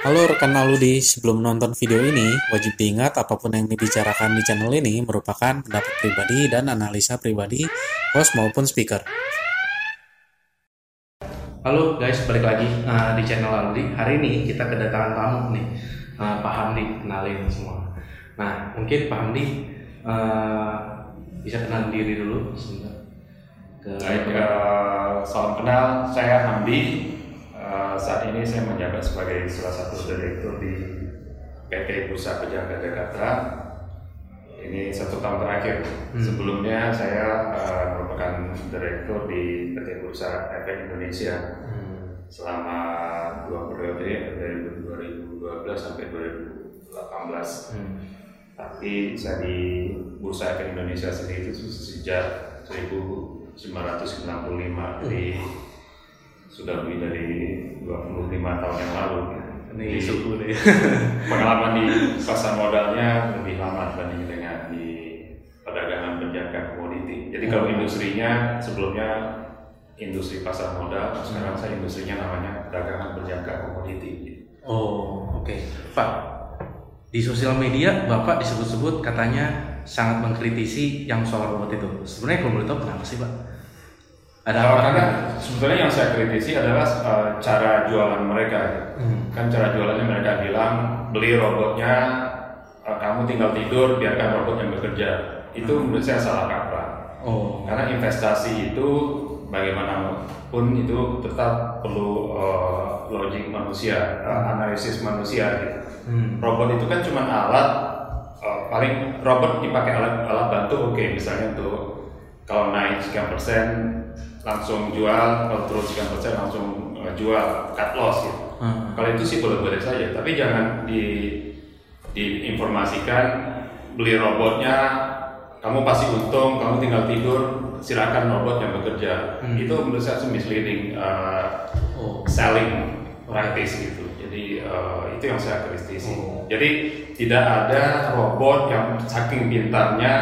Halo rekan Aludi, sebelum nonton video ini, wajib diingat apa pun yang dibicarakan di channel ini merupakan pendapat pribadi dan analisa pribadi host maupun speaker. Halo guys, balik lagi uh, di channel Aludi. Hari ini kita kedatangan tamu nih, uh, Pak Hamdi, kenalin semua. Nah, mungkin Pak Hamdi uh, bisa kenal diri dulu sebentar. Ke Baik, uh, salam kenal, saya Hamdi, Eh, saat ini saya menjabat sebagai salah satu direktur di PT Bursa Pejaga Jakarta. Ini satu tahun terakhir. Hmm. Sebelumnya saya uh, merupakan direktur di PT Bursa Efek Indonesia hmm. selama dua periode dari 2012 sampai 2018. Hmm. Tapi saya di Bursa Efek Indonesia sendiri itu sejak 1995 hmm. di sudah lebih dari 25 tahun yang lalu. Ini suku deh. pengalaman di pasar modalnya lebih lama dibanding dengan di perdagangan berjangka komoditi. Jadi kalau hmm. industrinya sebelumnya industri pasar modal, sekarang saya industrinya namanya perdagangan berjangka komoditi. Oh, oke. Okay. Pak, di sosial media Bapak disebut-sebut katanya sangat mengkritisi yang soal robot itu. Sebenarnya kalau boleh tahu kenapa sih, Pak? Ada apa? Karena sebetulnya yang saya kritisi adalah uh, cara jualan mereka. Hmm. Kan cara jualannya mereka bilang beli robotnya, uh, kamu tinggal tidur, biarkan robot yang bekerja. Itu hmm. menurut saya salah kaprah. Oh. Karena investasi itu bagaimanapun itu tetap perlu uh, logik manusia, uh, analisis manusia. Gitu. Hmm. Robot itu kan cuma alat, uh, paling robot dipakai alat alat bantu oke, okay, misalnya untuk kalau naik sekian persen langsung jual kalau turun sekian persen langsung uh, jual cut loss gitu. Hmm. Kalau itu sih boleh-boleh saja, tapi jangan di diinformasikan beli robotnya kamu pasti untung, kamu tinggal tidur, silakan robot yang bekerja. Hmm. Itu menurut saya misleading uh, oh. selling practice gitu. Jadi uh, itu yang saya kritisi. Oh. Jadi tidak ada robot yang saking pintarnya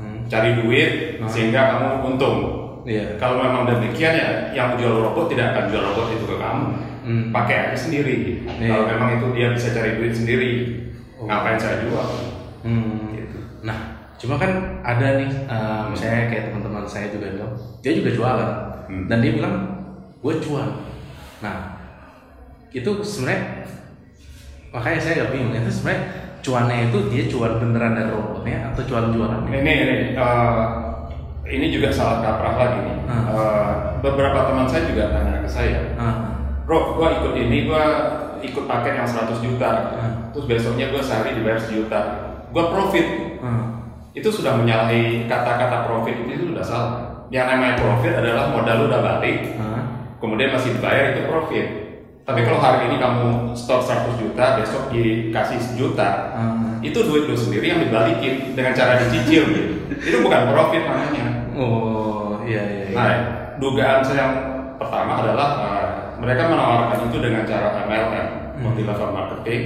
hmm. cari duit hmm. sehingga kamu untung Iya. Kalau memang demikian ya, yang jual robot tidak akan jual robot itu ke kamu. Hmm. Pakai aja sendiri. Iya. Kalau memang itu dia bisa cari duit sendiri, oh. ngapain saya jual? Hmm. Gitu. Nah, cuma kan ada nih, uh, misalnya kayak teman-teman saya juga bilang, dia juga jualan, hmm. dan dia bilang, gue cuan. Nah, itu sebenarnya makanya saya gak bingung itu sebenarnya cuannya itu dia cuan beneran dari robotnya atau cuan jualan ini ini uh, ini juga salah kaprah lagi nih. Hmm. Uh, beberapa teman saya juga tanya ke saya, hmm. Bro, gua ikut ini, gua ikut paket yang 100 juta, hmm. terus besoknya gua sehari dibayar sejuta, gua profit. Hmm. Itu sudah menyalahi kata-kata profit itu sudah salah. Yang namanya profit adalah modal udah balik, hmm. kemudian masih dibayar itu profit. Tapi kalau hari ini kamu store 100 juta, besok dikasih sejuta, hmm. itu duit lu sendiri yang dibalikin dengan cara dicicil gitu. itu bukan profit namanya. Oh iya iya. iya. Nah dugaan saya yang pertama adalah uh, mereka menawarkan itu dengan cara MLM, hmm. multi level marketing.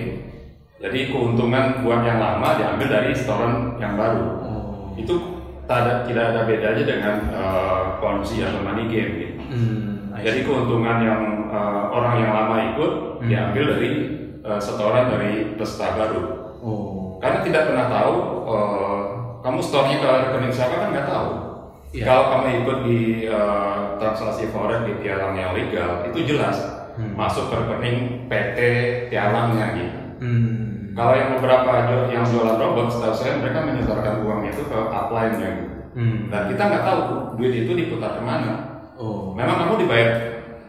Jadi keuntungan buat yang lama diambil dari store yang baru. Oh. Itu tidak tidak ada bedanya dengan uh, ponzi atau money game. Gitu. Hmm, Jadi keuntungan yang uh, orang yang lama ikut hmm. diambil dari uh, setoran dari peserta baru. Oh. Karena tidak pernah tahu uh, kamu store-nya ke rekening siapa kan nggak tahu. Ya. Kalau kamu ikut di uh, transaksi forex di tialang yang legal, itu jelas hmm. masuk ke rekening PT tialangnya gitu. Hmm. Kalau yang beberapa yang jualan robot, setahu saya mereka menyetorkan uangnya itu ke upline-nya gitu. Hmm. Dan kita nggak tahu duit itu diputar ke mana. Oh. Memang kamu dibayar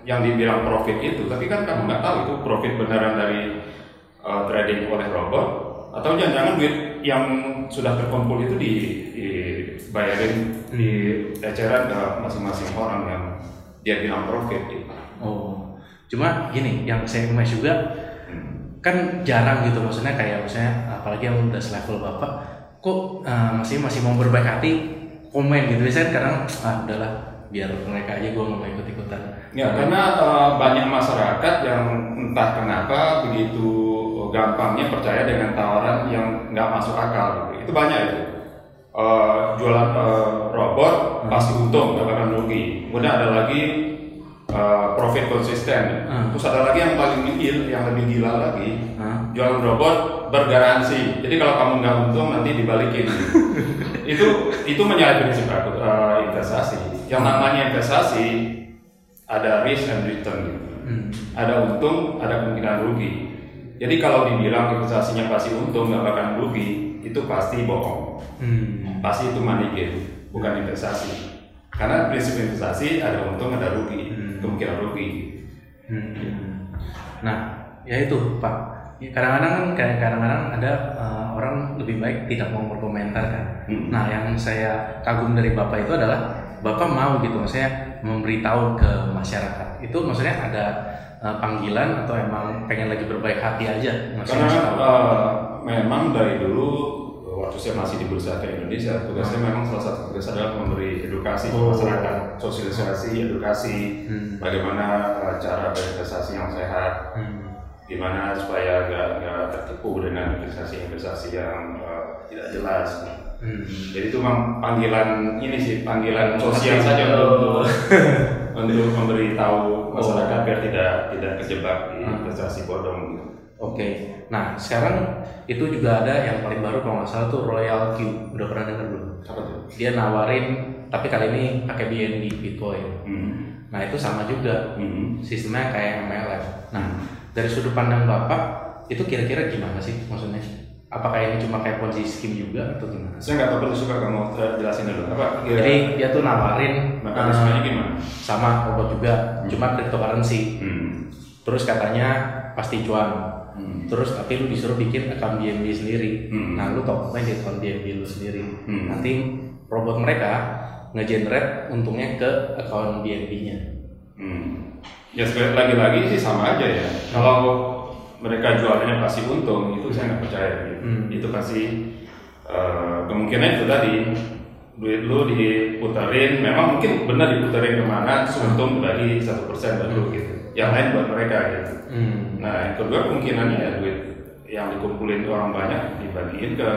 yang dibilang profit itu, tapi kan kamu nggak tahu itu profit beneran dari uh, trading oleh robot atau jangan-jangan duit yang sudah terkumpul itu di, di bayarin di eceran ke masing-masing orang yang dia bilang profit gitu. Oh, cuma gini, yang saya emas juga hmm. kan jarang gitu maksudnya kayak misalnya apalagi yang udah selevel bapak, kok uh, masih masih mau berbaik hati komen gitu biasanya kadang ah udahlah biar mereka aja gue nggak mau ikut ikutan. Ya karena uh, banyak masyarakat yang entah kenapa begitu gampangnya percaya dengan tawaran yang nggak masuk akal gitu. Itu banyak itu uh, jualan uh, robot hmm. pasti untung gak akan rugi kemudian ada lagi uh, profit konsisten. Hmm. Terus ada lagi yang paling gila, yang lebih gila lagi, Hah? jualan robot bergaransi. Jadi kalau kamu nggak untung nanti dibalikin. itu itu menyalahi prinsip aku, uh, investasi. Yang namanya investasi ada risk and return. gitu. Hmm. Ada untung, ada kemungkinan rugi. Jadi kalau dibilang investasinya pasti untung nggak bakalan rugi, itu pasti bohong. Hmm. Pasti itu money game, bukan investasi. Karena prinsip investasi ada untung, ada rugi, Hmm. kemungkinan rugi. Hmm. Nah, ya itu Pak. Ya, Kadang-kadang kan kadang-kadang ada eh, orang lebih baik tidak mau berkomentar kan. Hmm. Nah, yang saya kagum dari Bapak itu adalah Bapak mau gitu, maksudnya memberitahu ke masyarakat. Itu maksudnya ada eh, panggilan atau emang pengen lagi berbaik hati aja? Maksudnya Karena uh, memang dari dulu waktu saya masih di Bursa Efek Indonesia, tugasnya memang salah satu tugas adalah memberi edukasi ke Oh. masyarakat, sosialisasi, edukasi, Hmm. bagaimana uh, cara berinvestasi yang sehat, Hmm. gimana supaya nggak tertipu dengan investasi-investasi yang uh, tidak jelas. Hmm. Jadi itu memang panggilan ini sih panggilan sosial saja untuk untuk memberitahu masyarakat biar tidak tidak kejebak di Hmm. investasi bodong. gitu. Oke, nah sekarang itu juga ada yang paling baru kalau nggak salah tuh Royal Q, udah pernah dengar belum? Apa tuh? Dia nawarin, tapi kali ini pakai BNB Bitcoin. Hmm. Nah itu sama juga, Hmm. sistemnya kayak MLM. Nah dari sudut pandang bapak, itu kira-kira gimana sih maksudnya? Apakah ini cuma kayak ponzi scheme juga atau gimana? Saya nggak tahu perlu suka kamu jelasin dulu apa? kira- Jadi dia tuh nawarin mekanismenya eh, gimana? sama robot juga, cuma cryptocurrency. Hmm. Terus katanya pasti cuan. Hmm. Terus tapi lu disuruh bikin account BNB sendiri. Hmm. Nah, lu top main di account BNB lu sendiri. Hmm. Nanti robot mereka nge-generate untungnya ke account BNB-nya. Hmm. Ya sekali lagi-lagi sih sama aja ya. Kalau mereka jualannya pasti untung, itu saya nggak percaya. Gitu. Hmm. Itu pasti eh, kemungkinan itu tadi duit lu diputerin, memang mungkin benar diputerin ke mana, untung bagi satu persen baru gitu. Yang lain buat mereka gitu. Hmm. Nah, yang kedua kemungkinannya ya duit yang dikumpulin orang banyak dibagiin ke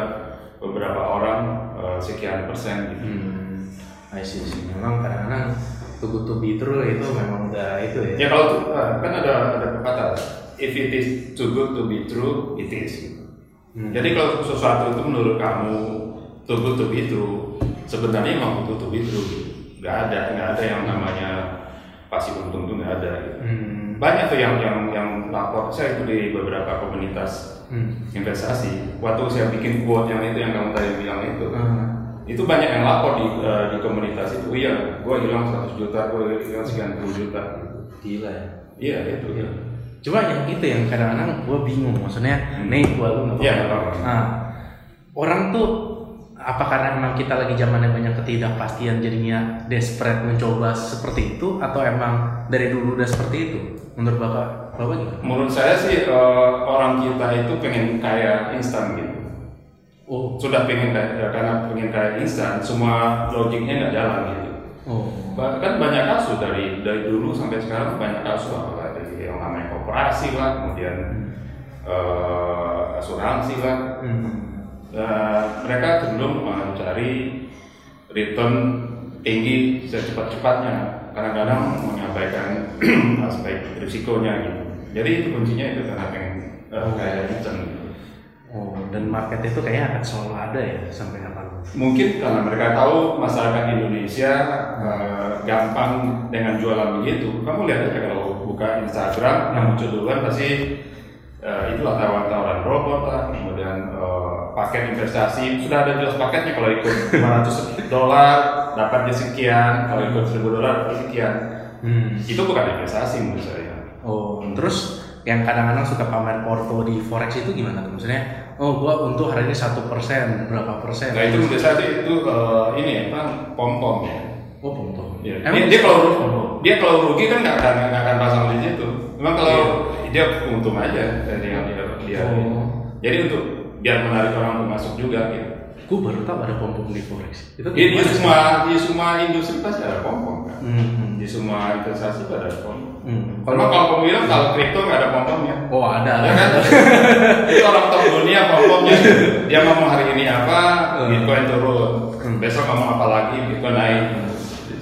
beberapa orang eh, sekian persen gitu. Hmm. I see, see. Memang kadang-kadang good to be true itu memang udah itu ya. Ya kalau tuh ah, kan ada ada pepatah, if it is too good to be true, it is. gitu. Hmm. Jadi kalau sesuatu itu menurut kamu too good to be true, sebenarnya emang too good to be true. gitu. Gak ada, nggak ada yang namanya pasti untung tuh nggak ada. Gitu. Hmm. Banyak tuh yang yang yang lapor saya itu di beberapa komunitas Hmm. investasi. Waktu saya bikin quote yang itu yang kamu tadi bilang itu, Hmm. itu banyak yang lapor di eh, di komunitas itu. Iya, gue hilang 100 juta, gue hilang sekian puluh juta. Gila ya. Iya itu. Ya. Cuma yang itu yang kadang-kadang gue bingung maksudnya, Hmm. nih gue lu nggak. Nah, orang tuh apa karena emang kita lagi zamannya banyak ketidakpastian jadinya desperate mencoba seperti itu atau emang dari dulu udah seperti itu? Menurut bapak, bapak gimana? Menurut saya sih eh, orang kita itu pengen kaya instan gitu. Oh, Sudah pengen kaya, ya, karena pengen kaya instan, semua logiknya nggak jalan gitu. oh, Bahkan banyak kasus dari dari dulu sampai sekarang banyak kasus apa dari yang namanya koperasi lah, kemudian eh, asuransi lah. hmm. Dan mereka cenderung mencari return tinggi secepat-cepatnya. Kadang-kadang menyampaikan aspek risikonya gitu. Jadi itu kuncinya itu karena pengen eh, kaya instan. gitu. oh, dan market itu kayaknya akan selalu ada ya sampai kapan? Mungkin karena mereka tahu masyarakat Indonesia eh, gampang dengan jualan begitu. Kamu lihat aja kalau buka Instagram yang muncul duluan pasti eh, itulah tawaran-tawaran robot lah, kemudian eh, paket investasi sudah ada jelas paketnya kalau ikut 500 dolar dapatnya sekian, kalau ikut 1000 dolar dapat sekian. Hmm. Itu bukan investasi menurut saya. Oh, terus yang kadang-kadang suka pamer porto di forex itu gimana tuh? Maksudnya, oh gua untuk hari ini satu persen, berapa persen? Nah itu menurut saya itu, eh, ini ya kan pom pom ya. Oh, porto. Iya. Emang Dia, dia kalau dia kalau rugi kan nggak akan nggak akan pasang di situ. Memang kalau Iya. dia untung aja yang dia, dia Oh. Jadi untuk biar menarik orang untuk masuk juga gitu. Gue baru tahu ada pom pom di forex. Itu Di, di semua di semua industri pasti ada pom pom kan. Hmm. Di semua investasi pasti ada pom. Hmm. Kalau kalau bilang kalau kripto nggak ada pom pomnya. oh ada. Ya kan? Itu orang top dunia pom pomnya. Dia ngomong hari ini apa, Hmm. Bitcoin turun. Hmm. Besok ngomong apa lagi, Bitcoin naik.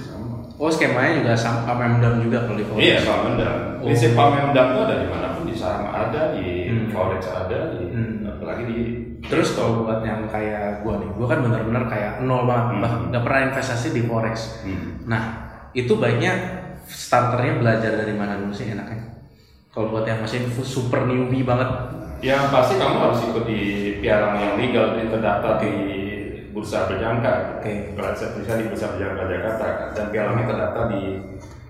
Sama. Oh skemanya juga sama Pamemdam juga kalau di forex. Iya, Pamemdam. Oh. Prinsip Pamemdam itu ada di mana pun di saham ada, di Hmm. forex ada, di Hmm. apalagi di Terus kalau buat yang kayak gua nih, gua kan bener-bener kayak nol banget, Hmm. bahkan nggak pernah investasi di forex. Hmm. Nah itu baiknya starternya belajar dari mana dulu sih enaknya? Kalau buat yang masih super newbie banget, Yang pasti kamu harus ikut di pialang yang legal, di terdaftar di bursa berjangka. Saya tulisan di bursa berjangka Jakarta dan pialangnya terdaftar di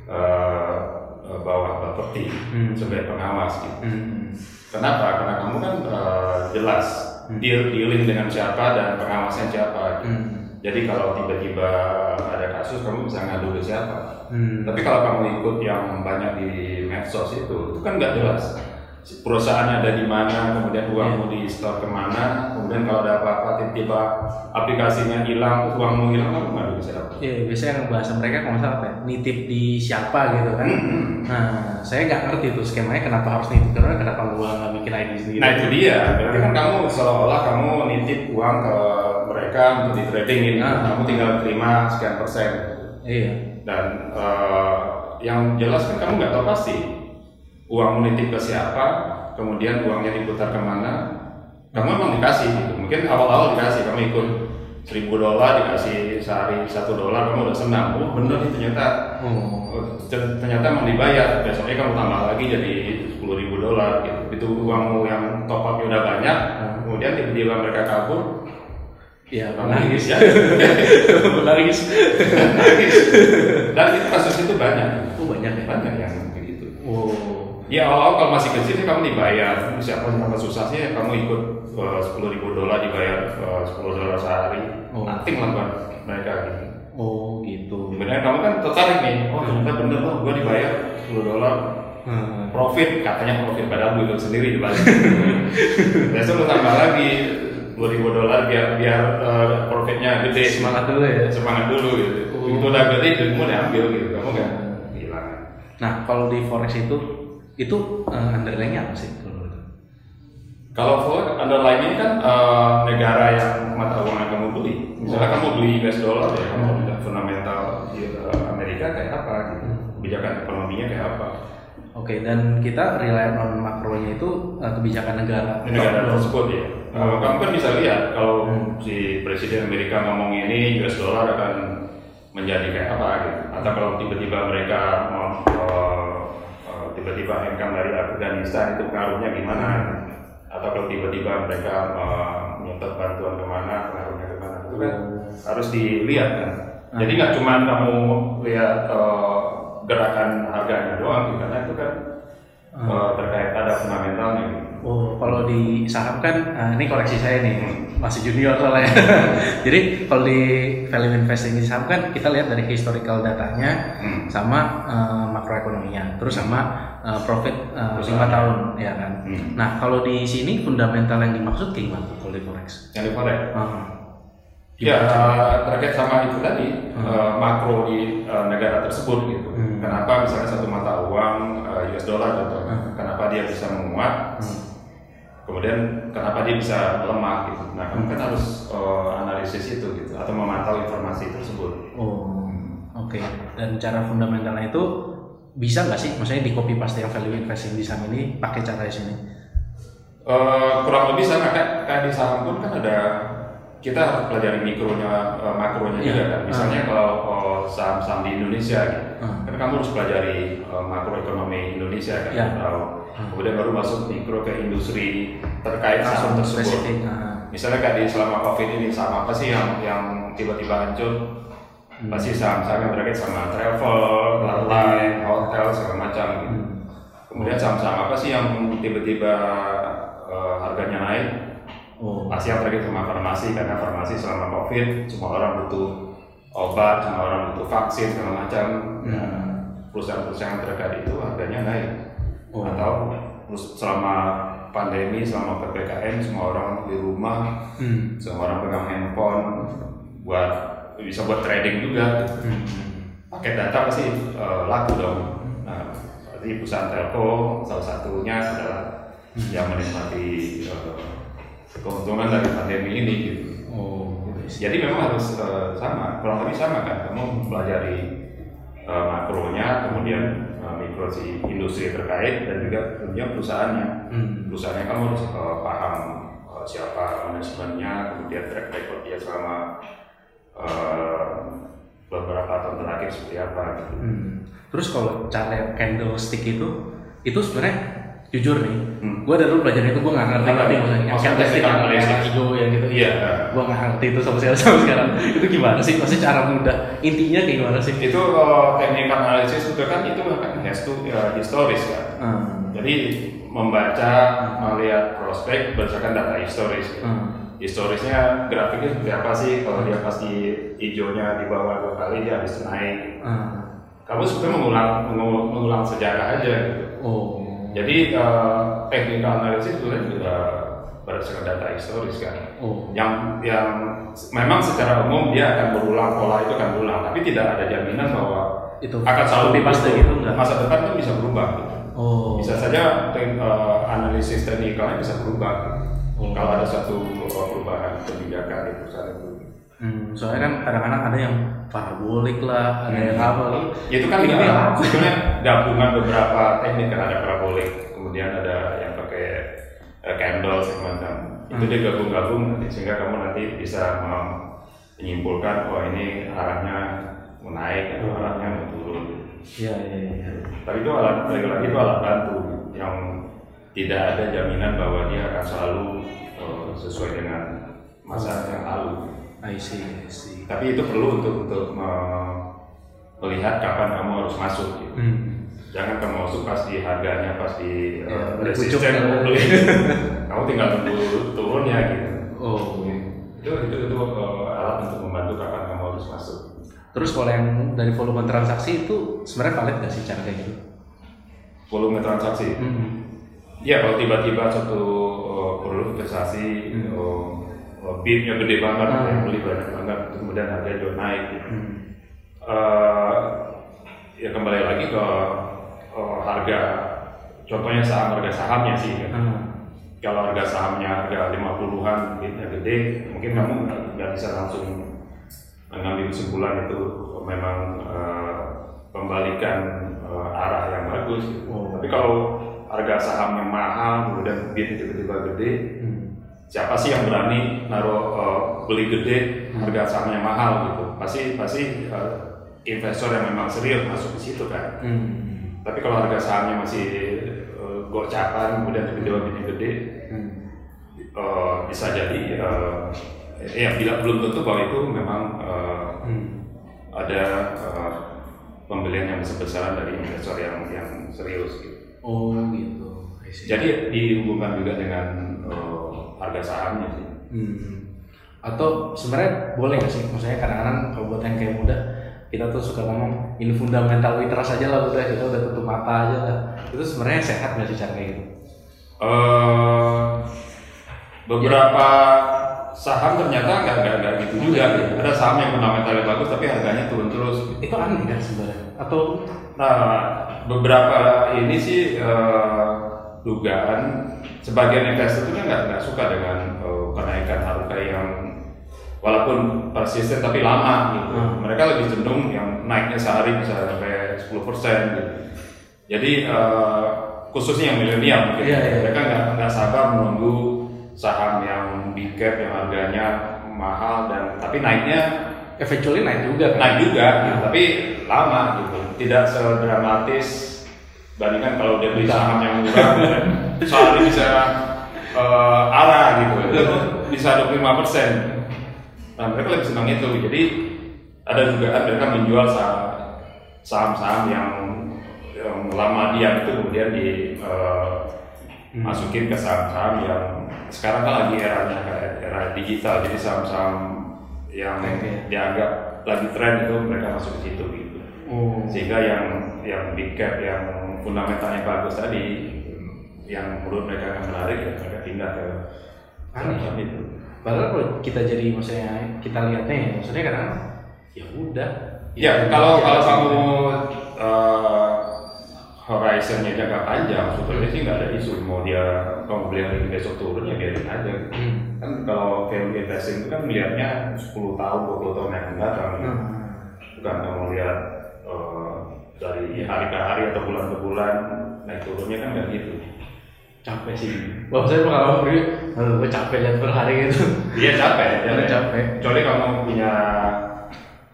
eh, eh, bawah Bapepti Hmm. sebagai pengawas. Gitu. hmm. Kenapa? Karena kamu kan eh, jelas deal dealing dengan siapa dan pengawasnya siapa. gitu. Hmm. Jadi kalau tiba-tiba ada kasus kamu bisa ngadu ke siapa. Hmm. Tapi kalau kamu ikut yang banyak di medsos itu, itu kan nggak jelas. Perusahaannya ada di mana, kemudian uangmu di store ke mana, kemudian kalau ada apa-apa tiba-tiba aplikasinya hilang, uangmu hilang, kamu ngadu ke siapa? Iya, biasanya yang bahasa mereka kalau nggak salah apa ya, nitip di siapa gitu kan. Hmm. Nah, saya nggak ngerti tuh skemanya kenapa harus nitip karena kenapa gua nggak bikin ID sendiri. Nah itu dia, berarti kan kamu seolah-olah kamu nitip uang ke mereka untuk di tradingin, Ah. kamu tinggal terima sekian persen. Iya. Dan eh, yang jelas kan kamu nggak tahu pasti uang menitip ke siapa, kemudian uangnya diputar ke mana. Kamu emang dikasih gitu. Mungkin awal-awal dikasih, kamu ikut seribu dolar dikasih sehari satu dolar, kamu udah senang. Oh bener nih ternyata Oh. oh, ter- ternyata emang dibayar. Besoknya kamu tambah lagi jadi sepuluh ribu dolar gitu. Itu uangmu yang top upnya udah banyak, Hmm. kemudian tiba-tiba mereka kabur, Iya, kamu nangis ya. nangis. Dan itu kasus itu banyak, Oh banyak ya. banyak yang begitu. Oh. Ya awal-awal kalau masih kecil kamu dibayar, siapa siapa susahnya kamu ikut sepuluh ribu dolar dibayar sepuluh dolar sehari, Oh. nothing lah buat mereka gitu. Oh gitu. Sebenarnya kamu kan tertarik nih, oh ternyata bener loh, gua dibayar 10 dolar Hmm. profit, katanya profit padahal lu sendiri dibalik. Besok lu tambah lagi 10 ribu dolar biar biar eh, profitnya gede. Semangat dulu ya. Semangat dulu gitu. Oh. Itu udah gede, duitmu diambil gitu, kamu nggak hilang. Nah, kalau di forex itu itu uh, underlying-nya apa sih? Kalau? Kalau forex underlying ini kan eh, negara yang mata uang yang kamu beli. Misalnya kamu beli US dollar ya, kamu lihat fundamental di eh, Amerika kayak apa gitu. Kebijakan ekonominya kayak apa. Oke, dan kita rely on makronya itu uh, kebijakan negara. Ini negara tersebut ya. Eh, kamu kan bisa lihat kalau Hmm. si Presiden Amerika ngomong ini US dollar akan menjadi kayak apa gitu. Atau kalau tiba-tiba mereka mau eh, eh, tiba-tiba income dari Afghanistan itu pengaruhnya gimana? Atau kalau tiba-tiba mereka menyetor bantuan ke mana, pengaruhnya ke mana? Itu kan harus dilihat kan. Jadi nggak cuma kamu lihat eh, gerakan harganya doang, karena itu kan eh, terkait ada fundamentalnya. Gitu. Oh, kalau di saham kan, nah, ini koreksi saya nih, masih junior soalnya. Jadi kalau di value investing di saham kan kita lihat dari historical datanya Hmm. sama uh, makroekonominya, terus sama uh, profit uh, lima tahun, ya kan. Hmm. Nah kalau di sini fundamental yang dimaksud kayak gimana kalau di forex? Yang di forex. Ah. Ya, eh, terkait sama itu tadi Hmm. eh, makro di eh, negara tersebut gitu. Hmm. Kenapa misalnya satu mata uang eh, US dollar contohnya, Hmm. kenapa dia bisa menguat, Hmm. Kemudian kenapa dia bisa lemah gitu. Nah, kamu kan harus eh, analisis itu gitu atau memantau informasi tersebut. Oh, oke. Dan cara fundamentalnya itu bisa nggak sih? Maksudnya di copy paste yang value investing di saham ini pakai cara di sini? Eh, kurang lebih sama kayak, kayak di saham pun kan ada kita harus pelajari mikronya, eh, makronya Iya. juga kan. Misalnya kalau eh, saham-saham di Indonesia gitu, Hmm. kan kamu harus pelajari eh, makroekonomi Indonesia kan, Iya. tahu. Hmm. Kemudian baru masuk mikro ke industri terkait saham tersebut. spesifik. ah. Misalnya kayak di selama COVID ini saham apa sih yang yang tiba-tiba hancur? Hmm. Pasti saham-saham yang terkait sama travel, airline, hotel segala macam gitu. Hmm. Kemudian saham-saham apa sih yang tiba-tiba eh, harganya naik? Oh. Pasti yang terkait sama farmasi karena farmasi selama COVID semua orang butuh obat, semua orang butuh vaksin segala macam. Hmm. Nah, perusahaan-perusahaan terkait itu harganya naik. Oh. Atau terus selama pandemi, selama ppkm semua orang di rumah, Hmm. semua orang pegang handphone buat bisa buat trading juga. Hmm. Pakai data pasti eh, laku dong. Nah, berarti perusahaan telco salah satunya adalah Hmm. yang menikmati eh, keuntungan dari pandemi ini gitu. Oh. Jadi memang harus eh, sama, kurang lebih sama kan. Kamu pelajari uh, makronya, kemudian uh, mikro si industri terkait dan juga tentunya perusahaannya. Hmm. Perusahaannya kamu harus uh, paham uh, siapa manajemennya, kemudian track record dia selama uh, beberapa tahun terakhir seperti apa gitu. Hmm. Terus kalau cara candlestick itu, itu sebenarnya jujur nih, Hmm. gue dari dulu belajar itu gue nggak ngerti ngerti maksudnya Maksudnya candlestick yang hijau yang gitu. Iya. Gue nggak ngerti itu sama sekali sampai sekarang. itu gimana sih? Maksudnya cara mudah, intinya kayak gimana sih? Itu uh, teknik analisis itu kan itu kan to uh, historis kan. Hmm. Jadi membaca, melihat prospek berdasarkan data historis. Hmm. Historisnya grafiknya seperti apa sih? Kalau dia pasti hijaunya di bawah dua kali dia habis itu naik. Hmm. Kamu sebetulnya mengulang mengu- mengulang sejarah aja gitu. Oh. Jadi uh, teknik analisis itu kan juga berdasarkan data historis kan. Oh. Yang yang memang secara umum dia akan berulang pola itu akan berulang, tapi tidak ada jaminan bahwa Itu akan selalu paste begitu. gitu enggak? Masa depan itu bisa berubah. Gitu. Oh. Bisa saja tek- eh, analisis teknikalnya bisa berubah. Oh. Kalau ada satu eh, perubahan kebijakan di perusahaan itu. Hmm, soalnya kan kadang-kadang ada yang parabolik lah, ada yang apa lah. Itu kan Ini sebetulnya gabungan beberapa teknik kan ada parabolik, kemudian ada yang pakai eh, candle semacam. Itu Hmm. dia gabung-gabung nanti sehingga kamu nanti bisa menyimpulkan oh ini arahnya mau naik atau arahnya mau turun. Iya, iya, iya. Tapi itu alat lagi-lagi itu alat bantu yang tidak ada jaminan bahwa dia akan selalu eh, sesuai dengan masa yang lalu. I see, I see. Tapi itu perlu untuk untuk me- melihat kapan kamu harus masuk. Gitu. Hmm. Jangan kamu masuk pas di harganya, pas di Ya, udah resisten kamu beli. kamu tinggal tunggu turunnya gitu. Oh. Itu itu itu eh, alat untuk membantu kapan. Terus kalau yang dari volume transaksi itu sebenarnya valid nggak sih cara kayak gitu? Volume transaksi. Hmm. Iya kalau tiba-tiba satu uh, produk investasi Hmm. uh, uh, bidnya gede banget, Hmm. yang beli banyak banget, kemudian harganya juga naik. gitu. Hmm. Uh, ya kembali lagi ke uh, harga, contohnya saham harga sahamnya sih. kan. Hmm. Kalau harga sahamnya harga 50-an, bidnya gede, mungkin kamu nggak- nggak bisa langsung mengambil kesimpulan itu memang uh, pembalikan uh, arah yang bagus. gitu. Oh. Tapi kalau harga sahamnya mahal, kemudian bid tiba-tiba gede, Hmm. siapa sih yang berani naruh uh, beli gede, Hmm. harga sahamnya mahal gitu? Pasti pasti uh, investor yang memang serius masuk di situ kan. Hmm. Tapi kalau harga sahamnya masih uh, gocapan, kemudian tiba-tiba gede, Hmm. uh, bisa jadi uh, ya bila belum tentu bahwa itu memang uh, Hmm. ada uh, pembelian yang besar-besaran dari investor yang yang serius gitu. Oh gitu. Jadi dihubungkan juga dengan uh, harga sahamnya sih. Hmm. Atau sebenarnya boleh nggak sih? Maksudnya kadang-kadang kalau buat yang kayak muda, kita tuh suka ngomong ini fundamental literasi aja lah udah kita udah tutup mata aja lah. Itu sebenarnya sehat nggak sih cara kayak gitu? Eh, beberapa saham ternyata nggak nggak nggak gitu juga. Ada saham yang fundamentalnya bagus tapi harganya turun terus. Itu aneh kan sebenarnya? Atau Nah, beberapa ini sih eh, dugaan sebagian investor itu kan nggak nggak suka dengan eh, kenaikan harga yang walaupun persisten tapi lama gitu. Hmm. Mereka lebih cenderung yang naiknya sehari bisa sampai 10% gitu. Jadi eh, khususnya yang milenial mungkin Iya, iya. mereka nggak nggak sabar menunggu saham yang big cap yang harganya mahal dan tapi naiknya eventually naik juga kan? naik juga. Gitu, tapi lama gitu. Tidak sedramatis bandingkan kalau dia beli saham yang murah dan sehari bisa eh, arah gitu. Itu bisa 25 persen. Nah mereka lebih senang itu. Jadi ada juga mereka menjual saham- saham-saham yang yang lama diam itu kemudian di eh, Hmm. masukin ke saham-saham yang sekarang kan lagi eranya era digital jadi saham-saham yang Oke. dianggap lagi tren itu mereka masuk ke situ gitu Oh. sehingga yang yang big cap yang fundamentalnya bagus tadi yang menurut mereka akan menarik ya mereka pindah ke Aneh. saham itu Padahal kalau kita jadi maksudnya kita lihatnya ya, maksudnya kadang ya udah. ya kalau Ya, kalau kamu eh, horizonnya jangka panjang sebetulnya sih nggak ada isu. Mau dia kamu beli hari ini besok turun ya biarin aja. Hmm. kan kalau value investing itu kan melihatnya 10 tahun 20 tahun yang akan datang. Hmm. bukan kamu lihat eh, dari hari ke hari atau bulan ke bulan naik turunnya kan nggak gitu. Capek sih. Wah saya pengalaman pergi gue capek lihat per hari gitu? Iya capek, Iya, capek. Kecuali kamu punya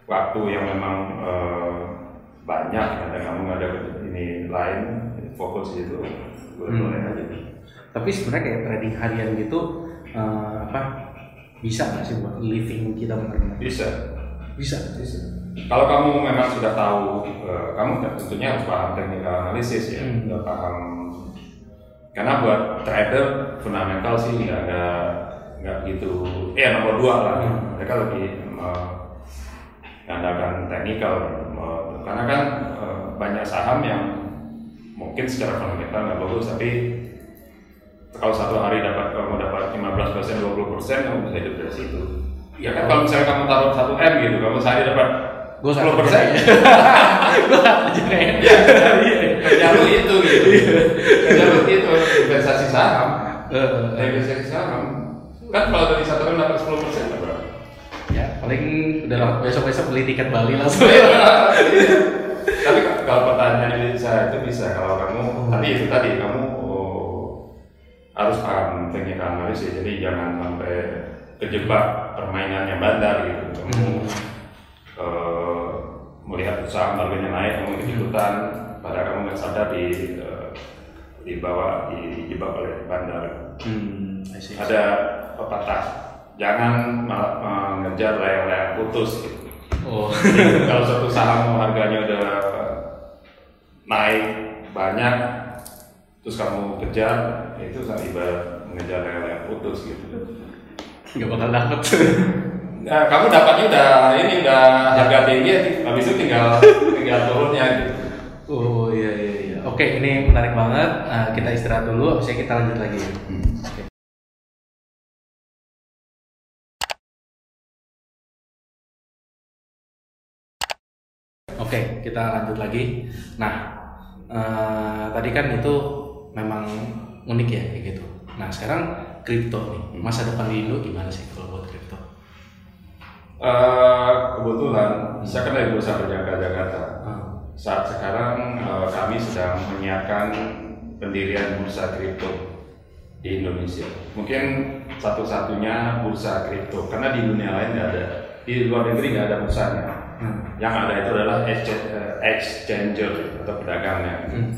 waktu yang memang eh, banyak dan kamu ada ini lain fokus gitu, boleh boleh Hmm. aja. tapi sebenarnya kayak trading harian gitu eh, apa bisa nggak sih buat living kita benar-benar Bisa, bisa bisa. Kalau kamu memang sudah tahu, eh, kamu tentunya harus paham teknikal analisis ya, Hmm. udah paham. Karena buat trader fundamental sih nggak ada nggak gitu. Ya nomor dua lah, Hmm. mereka lebih eh, mengandalkan teknikal. Eh, Karena kan eh, banyak saham yang mungkin secara fundamental nggak bagus, tapi kalau satu hari dapat kamu dapat 15 persen, 20 persen, kamu bisa hidup dari situ. Ya kan kalau misalnya kamu taruh 1 m gitu, kamu sehari dapat gue 10 persen, gue aja kerja lu itu gitu. Kerja lu itu investasi saham, investasi saham. Kan kalau dari satu m dapat 10 persen paling udah lah besok besok beli tiket Bali langsung Tapi kalau pertanyaan bisa itu bisa kalau kamu tadi itu tadi kamu oh, harus paham teknikal analisis jadi jangan sampai kejebak permainannya bandar gitu. Kamu eh, melihat usaha harganya naik kamu ikut-ikutan padahal kamu nggak sadar di eh, dibawa dijebak oleh bandar. hmm, I see. Ada pepatah jangan malah mengejar layang-layang putus gitu. oh. Jadi, kalau suatu saham harganya udah naik banyak terus kamu kejar itu sama ibarat mengejar layang-layang putus gitu. Nggak bakal dapet. Nah, kamu dapatnya udah ini udah harga tinggi habis itu tinggal tinggal turunnya gitu. Oh iya iya iya. Oke ini menarik banget. Eh, kita istirahat dulu habisnya kita lanjut lagi. Oke. Oke, kita lanjut lagi. Nah, eh, tadi kan itu memang unik ya kayak gitu. Nah, sekarang kripto nih, masa depan di Indo gimana sih kalau buat kripto? Eh, kebetulan saya kan dari bursa berjangka Jakarta Ah, saat sekarang eh, kami sedang menyiapkan pendirian bursa kripto di Indonesia. Mungkin satu-satunya bursa kripto karena di dunia lain nggak ada. Di luar negeri nggak ada bursanya. Hmm. Yang ada itu adalah eh, exchanger atau pedagangnya. Hmm.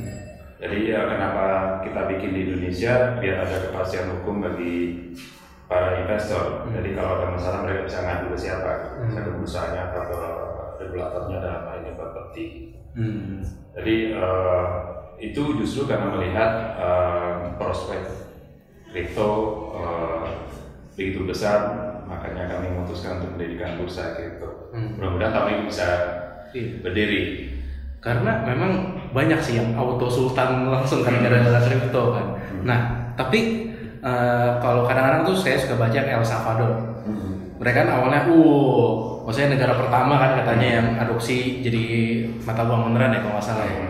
Jadi ya kenapa kita bikin di Indonesia biar ada kepastian hukum bagi para investor. Jadi kalau ada masalah mereka bisa ngadu ke siapa? Bisa ke bursanya atau ke regulatornya dalam hal ini Bapepti. Hmm. Jadi eh, itu justru karena melihat eh, prospek kripto eh, begitu besar, makanya kami memutuskan untuk mendirikan bursa kripto. Hmm. Mudah-mudahan tahun ini bisa Iya. berdiri. Karena memang banyak sih yang auto sultan langsung kan gara-gara kripto kan. Nah, tapi eh, kalau kadang-kadang tuh saya suka baca El Salvador. Mereka kan awalnya, uh, maksudnya negara pertama kan katanya yang adopsi jadi mata uang beneran ya kalau nggak salah ya.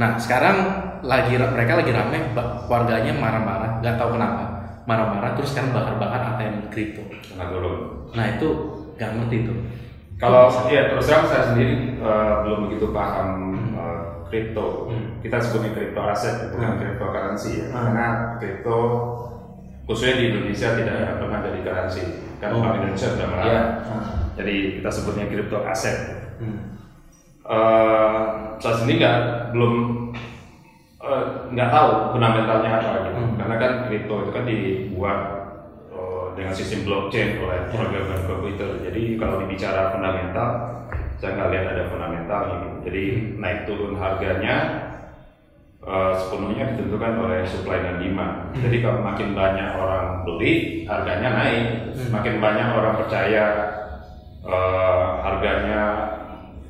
Nah, sekarang lagi mereka lagi rame, warganya marah-marah, nggak tahu kenapa, marah-marah terus sekarang bakar-bakar ATM kripto. Nah itu nggak ngerti tuh. Kalau ya terus terang saya sendiri eh, belum begitu paham eh, kripto. Hmm. Kita sebutnya kripto aset bukan cryptocurrency ya. Hmm. Karena kripto khususnya di Indonesia tidak pernah jadi currency. Kan Oh. Bank Indonesia sudah melarang. Jadi kita sebutnya kripto aset. Hmm. Eh, saya sendiri nggak belum nggak tahu fundamentalnya apa gitu. Hmm. Karena kan kripto itu kan dibuat dengan sistem blockchain oleh programmer komputer. Jadi kalau dibicara fundamental, saya nggak lihat ada fundamentalnya. Gitu. Jadi naik turun harganya eh, sepenuhnya ditentukan oleh supply dan demand. Jadi kalau makin banyak orang beli, harganya naik. Hmm. Makin banyak orang percaya eh, harganya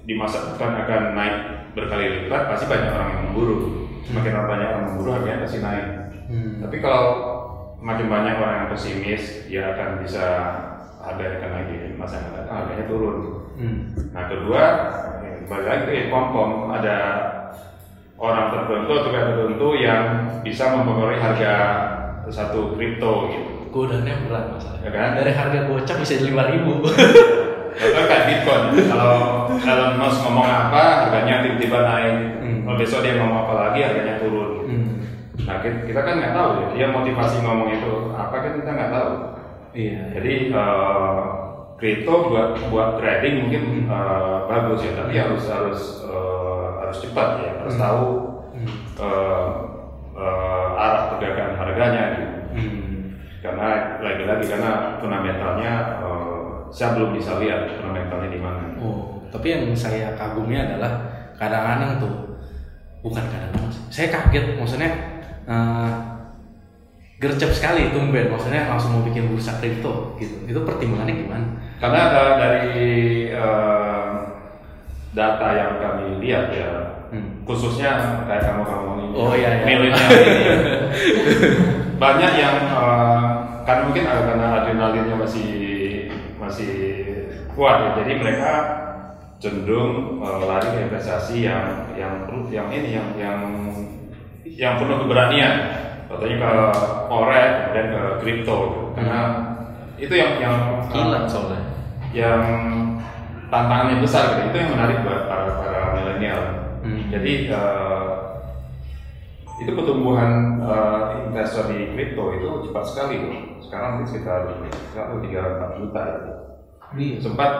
di masa depan akan naik berkali lipat, pasti banyak orang yang memburu. Semakin orang banyak orang memburu, harganya pasti naik. Hmm. Tapi kalau makin banyak orang yang pesimis, dia akan bisa harganya akan di masa yang akan datang, harganya turun. Hmm. Nah kedua, balik lagi ke pom-pom ada orang tertentu atau tertentu yang bisa mempengaruhi harga satu kripto gitu. Godaannya berat masalahnya. Ya kan? Dari harga gocap bisa jadi lima ribu. Contoh kayak Bitcoin. Kalau Elon Musk ngomong apa, harganya tiba-tiba naik. Hmm. Kalau besok dia ngomong apa lagi, harganya turun. Nah kita, kan nggak tahu ya, dia motivasi ngomong itu apa kan kita nggak tahu. Iya. Jadi eh, kripto buat buat trading mungkin eh, bagus ya, tapi harus harus eh, harus cepat ya, harus Hmm. tahu Hmm. eh, eh, arah pergerakan harganya gitu. Hmm. Karena lagi-lagi karena fundamentalnya eh, saya belum bisa lihat fundamentalnya di mana. Oh, tapi yang saya kagumnya adalah kadang-kadang tuh bukan kadang-kadang, saya kaget maksudnya eh, gercep sekali tumben maksudnya langsung mau bikin bursa kripto gitu. Itu pertimbangannya gimana? Karena ada dari eh, data yang kami lihat ya, Hmm. khususnya kayak kamu kamu ini, Oh, iya, iya. milenial ini, banyak yang eh, karena mungkin karena adrenalinnya masih masih kuat ya, jadi mereka cenderung eh, lari ke investasi yang yang yang ini yang yang yang penuh keberanian, contohnya ke forex kemudian ke kripto, gitu. karena itu yang yang eh, Kilat soalnya. yang tantangannya besar gitu. itu yang menarik buat para para milenial Hmm. jadi eh, itu pertumbuhan eh, investor di kripto itu cepat sekali loh sekarang mungkin sekitar satu tiga empat juta ya. Iya. sempat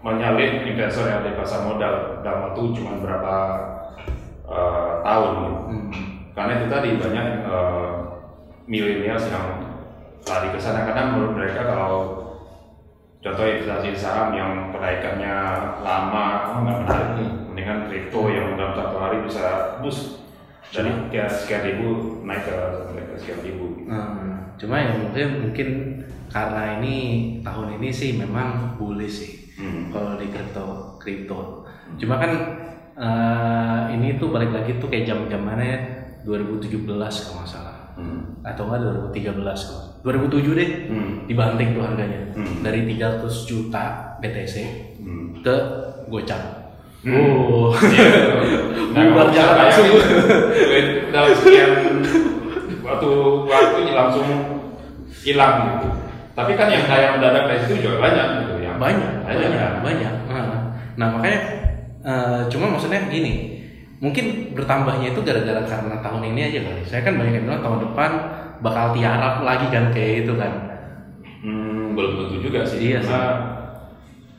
menyalip investor yang di pasar modal dalam waktu cuma berapa eh, tahun gitu. Hmm. Karena itu tadi banyak eh, milenial yang lari ke sana. Karena menurut mereka kalau contoh investasi saham yang kenaikannya lama oh, nggak menarik nih. Mendingan kripto yang dalam satu hari bisa boost. Dari kayak sekian ribu naik ke sampai ke sekian ribu. Hmm, cuma yang mungkin mungkin karena ini tahun ini sih memang bullish sih Hmm. kalau di kripto kripto. Cuma kan eh, ini tuh balik lagi tuh kayak jam zamannya 2017 kalau nggak salah Hmm. atau enggak 2013 kalau 2007 deh Hmm. dibanting tuh harganya Hmm. dari 300 juta BTC Hmm. ke gocap. Hmm. Oh. Bubar kalau jalan langsung. dalam sekian waktu waktu langsung hilang gitu. Tapi kan yang kaya mendadak dari situ juga banyak gitu yang banyak banyak, banyak banyak Nah, nah makanya eh, cuma maksudnya gini mungkin bertambahnya itu gara-gara karena tahun ini aja kali saya kan banyak yang bilang tahun depan bakal tiarap lagi kan kayak itu kan Hmm, belum tentu juga sih. Iya sih. Karena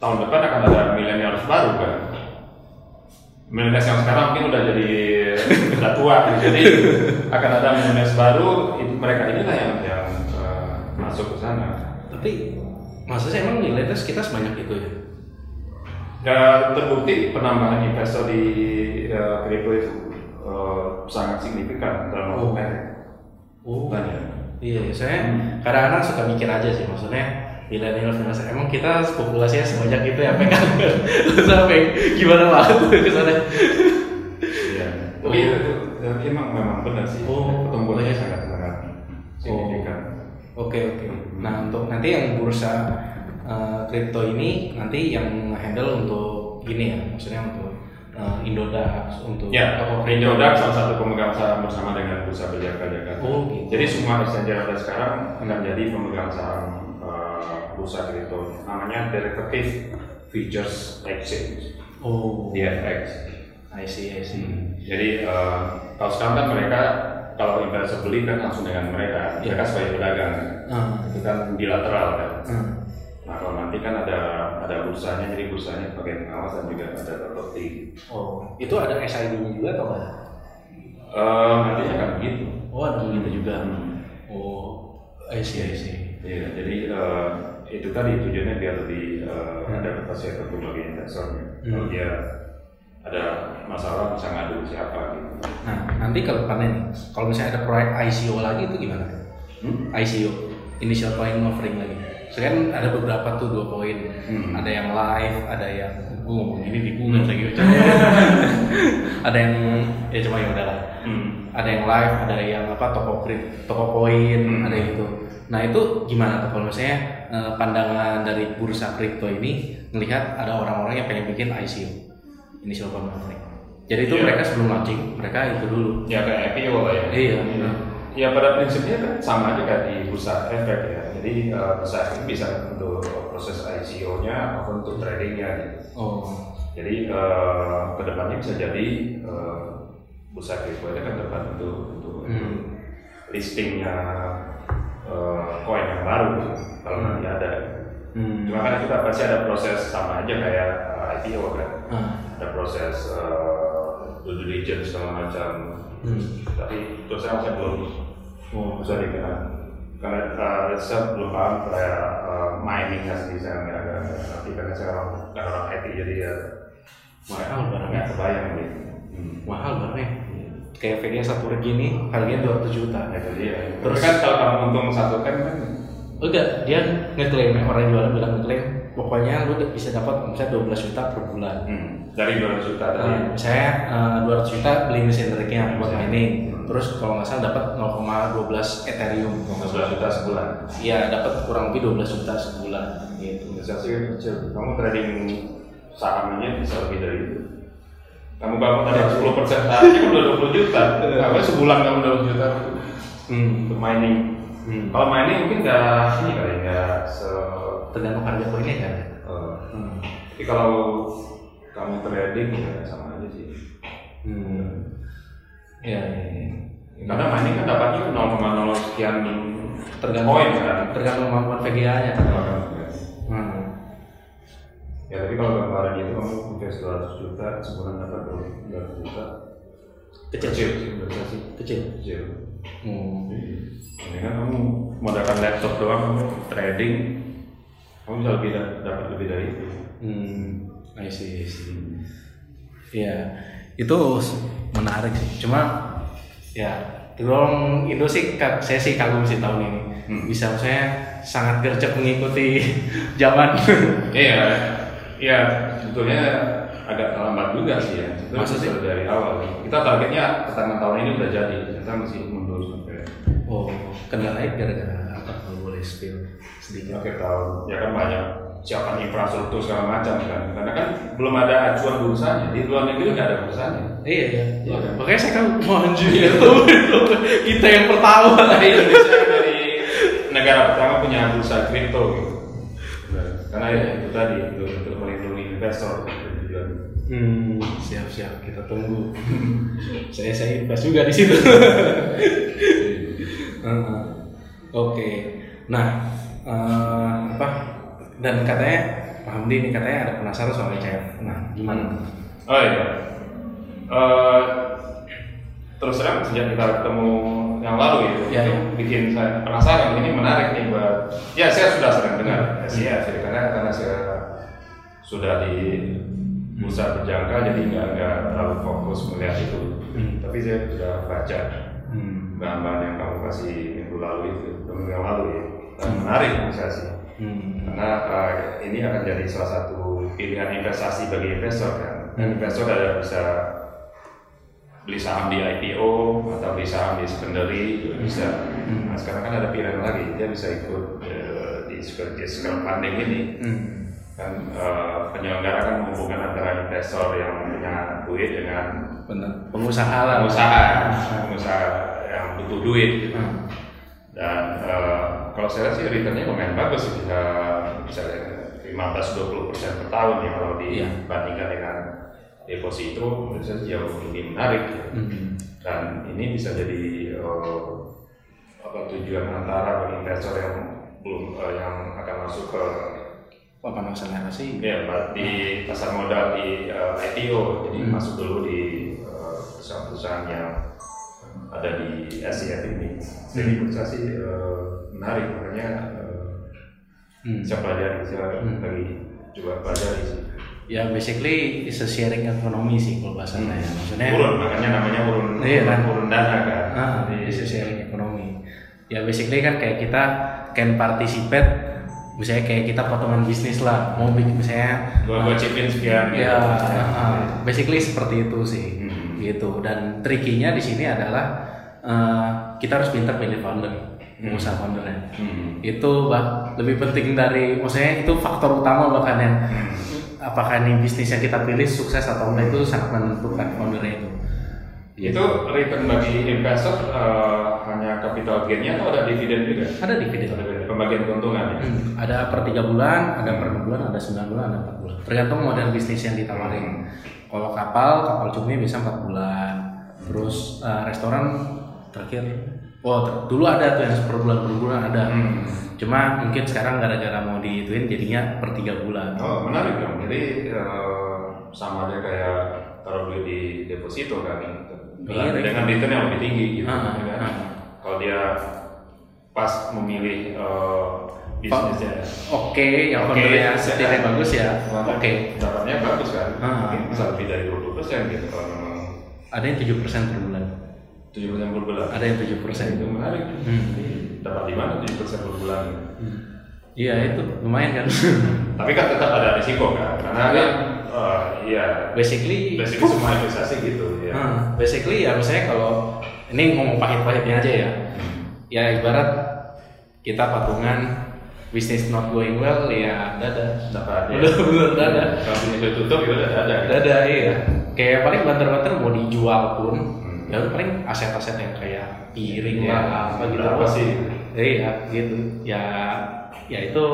tahun depan akan ada milenial baru kan. Milenial yang sekarang mungkin udah jadi udah tua, jadi akan ada milenial baru. Itu mereka inilah yang yang eh, masuk ke sana. tapi maksudnya emang nilainya kita sebanyak itu ya Ya, terbukti penambahan investor di kripto itu eh, sangat signifikan dalam waktu Oh. pendek. oh iya iya. saya kadang-kadang suka mikir aja sih maksudnya milenial finance emang kita populasinya sebanyak itu ya pengen sampai gimana banget ke sana Iya. Tapi Oh. itu, itu emang memang benar sih. Oh. Pertumbuhannya sangat sangat signifikan. Oke oke. Nah untuk nanti yang bursa eh, kripto ini nanti yang handle untuk gini ya, maksudnya untuk eh, Indodax, untuk Ya, Indodax salah satu pemegang saham bersama dengan Bursa Berjaka Jakarta. Oh, gitu. Jadi semua yang ada sekarang akan jadi pemegang saham uh, bursa kripto. Namanya Derivative Futures Exchange, Oh, DFX. I see I see. Jadi uh, kalau sekarang kan mereka kalau investor beli kan langsung dengan mereka, mereka sebagai pedagang. Ah, Itu kan bilateral kan. ah. Nah kalau nanti kan ada ada bursanya, jadi bursanya sebagai pengawas dan juga ada properti. Oh, itu ada SID-nya juga atau enggak? Uh, nantinya akan begitu. Oh ada begitu juga. Hmm. Oh, I see I see. Iya, jadi eh, itu tadi tujuannya biar lebih eh, Hmm. ada kepastian bagi investornya. Hmm. Kalau dia ada masalah bisa ngadu siapa gitu. Nah nanti depannya nih, kalau misalnya ada proyek ICO lagi itu gimana? Hmm? ICO, initial coin offering lagi. Sekarang ada beberapa tuh dua poin. Hmm. Ada yang live, ada yang gue ngomong ini di Google lagi ucapnya. ada yang ya cuma ya udahlah. Hmm. Ada yang live, ada yang apa toko krip, toko koin, Hmm. ada itu. Nah itu gimana tuh kalau misalnya eh, pandangan dari bursa kripto ini melihat ada orang-orang yang pengen bikin ICO, initial coin offering. Jadi itu Iya. mereka sebelum launching, mereka itu dulu. Ya kayak IPO lah ya. Iya. Iya. Ya pada prinsipnya kan sama aja kayak di bursa efek ya. Jadi uh, bursa efek bisa untuk proses ICO-nya maupun untuk tradingnya. Gitu. Oh. Jadi uh, ke depannya bisa jadi uh, bursa kripto itu kan tempat untuk untuk, Hmm. listingnya uh, koin yang baru gitu, kalau nanti ada. Hmm. Cuma kan kita pasti ada proses sama aja kayak uh, IPO kan. Ah. Ada proses uh, due diligence segala macam. Hmm. Tapi terus saya masih belum Oh. bisa dikenal karena uh, saya belum paham kayak uh, miningnya sendiri saya nggak nggak nggak ngerti karena saya orang nggak orang IT jadi ya Mahal barangnya. nggak kebayang gitu. Hmm. Mahal barangnya. Kayak VG satu rig gini harganya 200 juta. Nah, itu dia. Terus- kan kalau kamu untung satu kan kan Enggak, dia ngeklaim orang jualan bilang ngeklaim pokoknya lu bisa dapat misalnya 12 juta per bulan. hmm, dari 200 juta tadi. Nah, misalnya eh, 200 juta beli mesin triknya buat mining. Terus kalau nggak salah dapat 0,12 Ethereum. 12 juta sebulan. Iya, dapat kurang lebih 12 juta sebulan gitu. Investasi kecil. Kamu trading sahamnya bisa lebih dari itu. Kamu bangun tadi 10 persen sahamnya udah 20 juta. Apa sebulan kamu 20 juta Hmm. untuk mining. Hmm. Kalau mining mungkin nggak ini kali nggak se Tergantung harga koinnya kan. eh, Hmm. tapi kalau kamu trading ya sama aja sih. Hmm. Iya, iya, iya. Karena mining kan dapatnya 0,0 sekian tergantung koin kan. tergantung kemampuan VGA-nya kan. Hmm. Ya tapi kalau gambaran itu kamu invest 200 juta sebulan dapat 200 juta Kecil. kecil sih Kecil. kecil. Hmm. Ini kan kamu modalkan laptop doang kamu trading kamu bisa lebih da- dapat lebih dari itu. Hmm, I see, I see. Iya, itu menarik sih. Cuma ya Terus Indo sih saya sih kagum sih tahun ini. Hmm. Bisa saya sangat gercep mengikuti zaman. Iya, iya sebetulnya agak lambat juga sih ya. Itu sudah dari awal. Kita targetnya pertengahan tahun ini udah jadi, kita masih mundur sampai oh, kendalanya gara-gara apa kalau boleh spill sedikit. akhir tahun. Ya kan banyak siapan infrastruktur segala macam kan. Karena kan belum ada acuan bursanya. Di luar negeri nggak ada bursanya. Iya iya. Iya kan? Makanya saya kan mau anjir kita yang pertama. Tapi Indonesia dari negara pertama punya bursa kripto gitu. Karena ya itu tadi untuk, untuk melindungi investor. tujuan. Hmm, siap siap kita tunggu. saya saya invest juga di situ. Oke. Nah, eh, apa? Dan katanya Pak Hamdi ini katanya ada penasaran soal ICF. Nah, gimana? Oh iya. Eh, terus terang sejak kita ketemu yang lalu Ya, ya. bikin saya penasaran ini menarik nih buat. Ya saya sudah sering dengar SIF jadi karena karena saya sudah di bursa berjangka jadi nggak nggak terlalu fokus melihat itu. Hmm. Tapi saya sudah baca Hmm. bahan-bahan yang kamu kasih minggu lalu itu, minggu yang lalu ya. Dan menarik menurut saya sih. Hmm. Karena eh, ini akan jadi salah satu pilihan investasi bagi investor kan. Dan investor ada bisa beli saham di IPO atau beli saham di secondary juga bisa. Hmm. Nah sekarang kan ada pilihan lagi, dia bisa ikut eh, di securities crowdfunding ini. Hmm. Kan eh, penyelenggara kan menghubungkan antara investor yang punya duit dengan Benar. Pengusaha lah. pengusaha, pengusaha yang butuh duit. Gitu. Hmm. Dan eh, kalau saya lihat sih returnnya lumayan bagus sih bisa bisa 15-20 persen per tahun ya kalau Iya. dibandingkan dengan deposito menurut saya jauh lebih menarik ya. Hmm. dan ini bisa jadi eh, apa tujuan antara bagi investor yang belum eh, yang akan masuk ke Papan akselerasi. ya di pasar modal di eh, IPO jadi Hmm. masuk dulu di perusahaan-perusahaan yang ada di SCF ini jadi menurut saya sih eh, menarik makanya eh, Hmm. bisa pelajari bisa Hmm. lagi coba pelajari sih Ya basically is a sharing ekonomi sih kalau bahasa saya. Maksudnya urun makanya namanya urun Iya kan? urun dana kan Ah, Jadi, is a sharing ekonomi. Ya basically kan kayak kita can participate misalnya kayak kita potongan bisnis lah mau bikin misalnya gua gua chipin sekian gitu. ya ah, basically seperti itu sih Hmm. gitu dan trikinya di sini adalah eh, kita harus pintar pilih founder pengusaha foundernya Hmm. itu bah, lebih penting dari maksudnya itu faktor utama bahkan yang apakah ini bisnis yang kita pilih sukses atau enggak itu sangat menentukan foundernya itu Itu return bagi investor uh, hanya capital gain-nya atau ada dividen juga? Ada dividen. Ada. Pembagian keuntungan ya? Hmm, ada per tiga bulan, ada per enam bulan, ada sembilan bulan, ada empat bulan. Tergantung model bisnis yang ditawarin. Kalau kapal, kapal cumi bisa empat bulan. Terus uh, restoran terakhir, oh dulu ada tuh yang per bulan per bulan ada. Hmm. Cuma mungkin sekarang gara-gara mau diituin jadinya per tiga bulan. Oh menarik dong. Jadi uh, sama aja kayak taruh duit di deposito kan, Mirip. dengan return yang lebih tinggi gitu. Ah, ya kan? ah. Kalau dia pas memilih uh, bisnisnya, Oke, yang foundernya sehat. setirnya bagus ya. Oke. dapatnya bagus kan, Ah. mungkin bisa lebih dari 20 persen gitu kalau memang Ada yang tujuh persen per bulan. 7 persen per bulan. Ada yang tujuh persen. itu menarik. Hmm. Dapat di mana 7 persen per bulan? Iya itu lumayan kan. Tapi kan tetap ada risiko kan, karena Iya. kan, uh, iya, Basically, basically semua investasi gitu ya. Hmm, basically ya misalnya kalau ini ngomong pahit-pahitnya aja ya. Ya ibarat kita patungan bisnis not going well ya dada. Dapat ya. Udah bener dada. Kalau bisnis tutup ya udah ada. Dada iya. Kayak paling banter-banter mau dijual pun Hmm. Ya udah paling aset-aset yang kayak piring Iya. lah apa gitu. Berapa sih? Iya gitu. Ya ya itu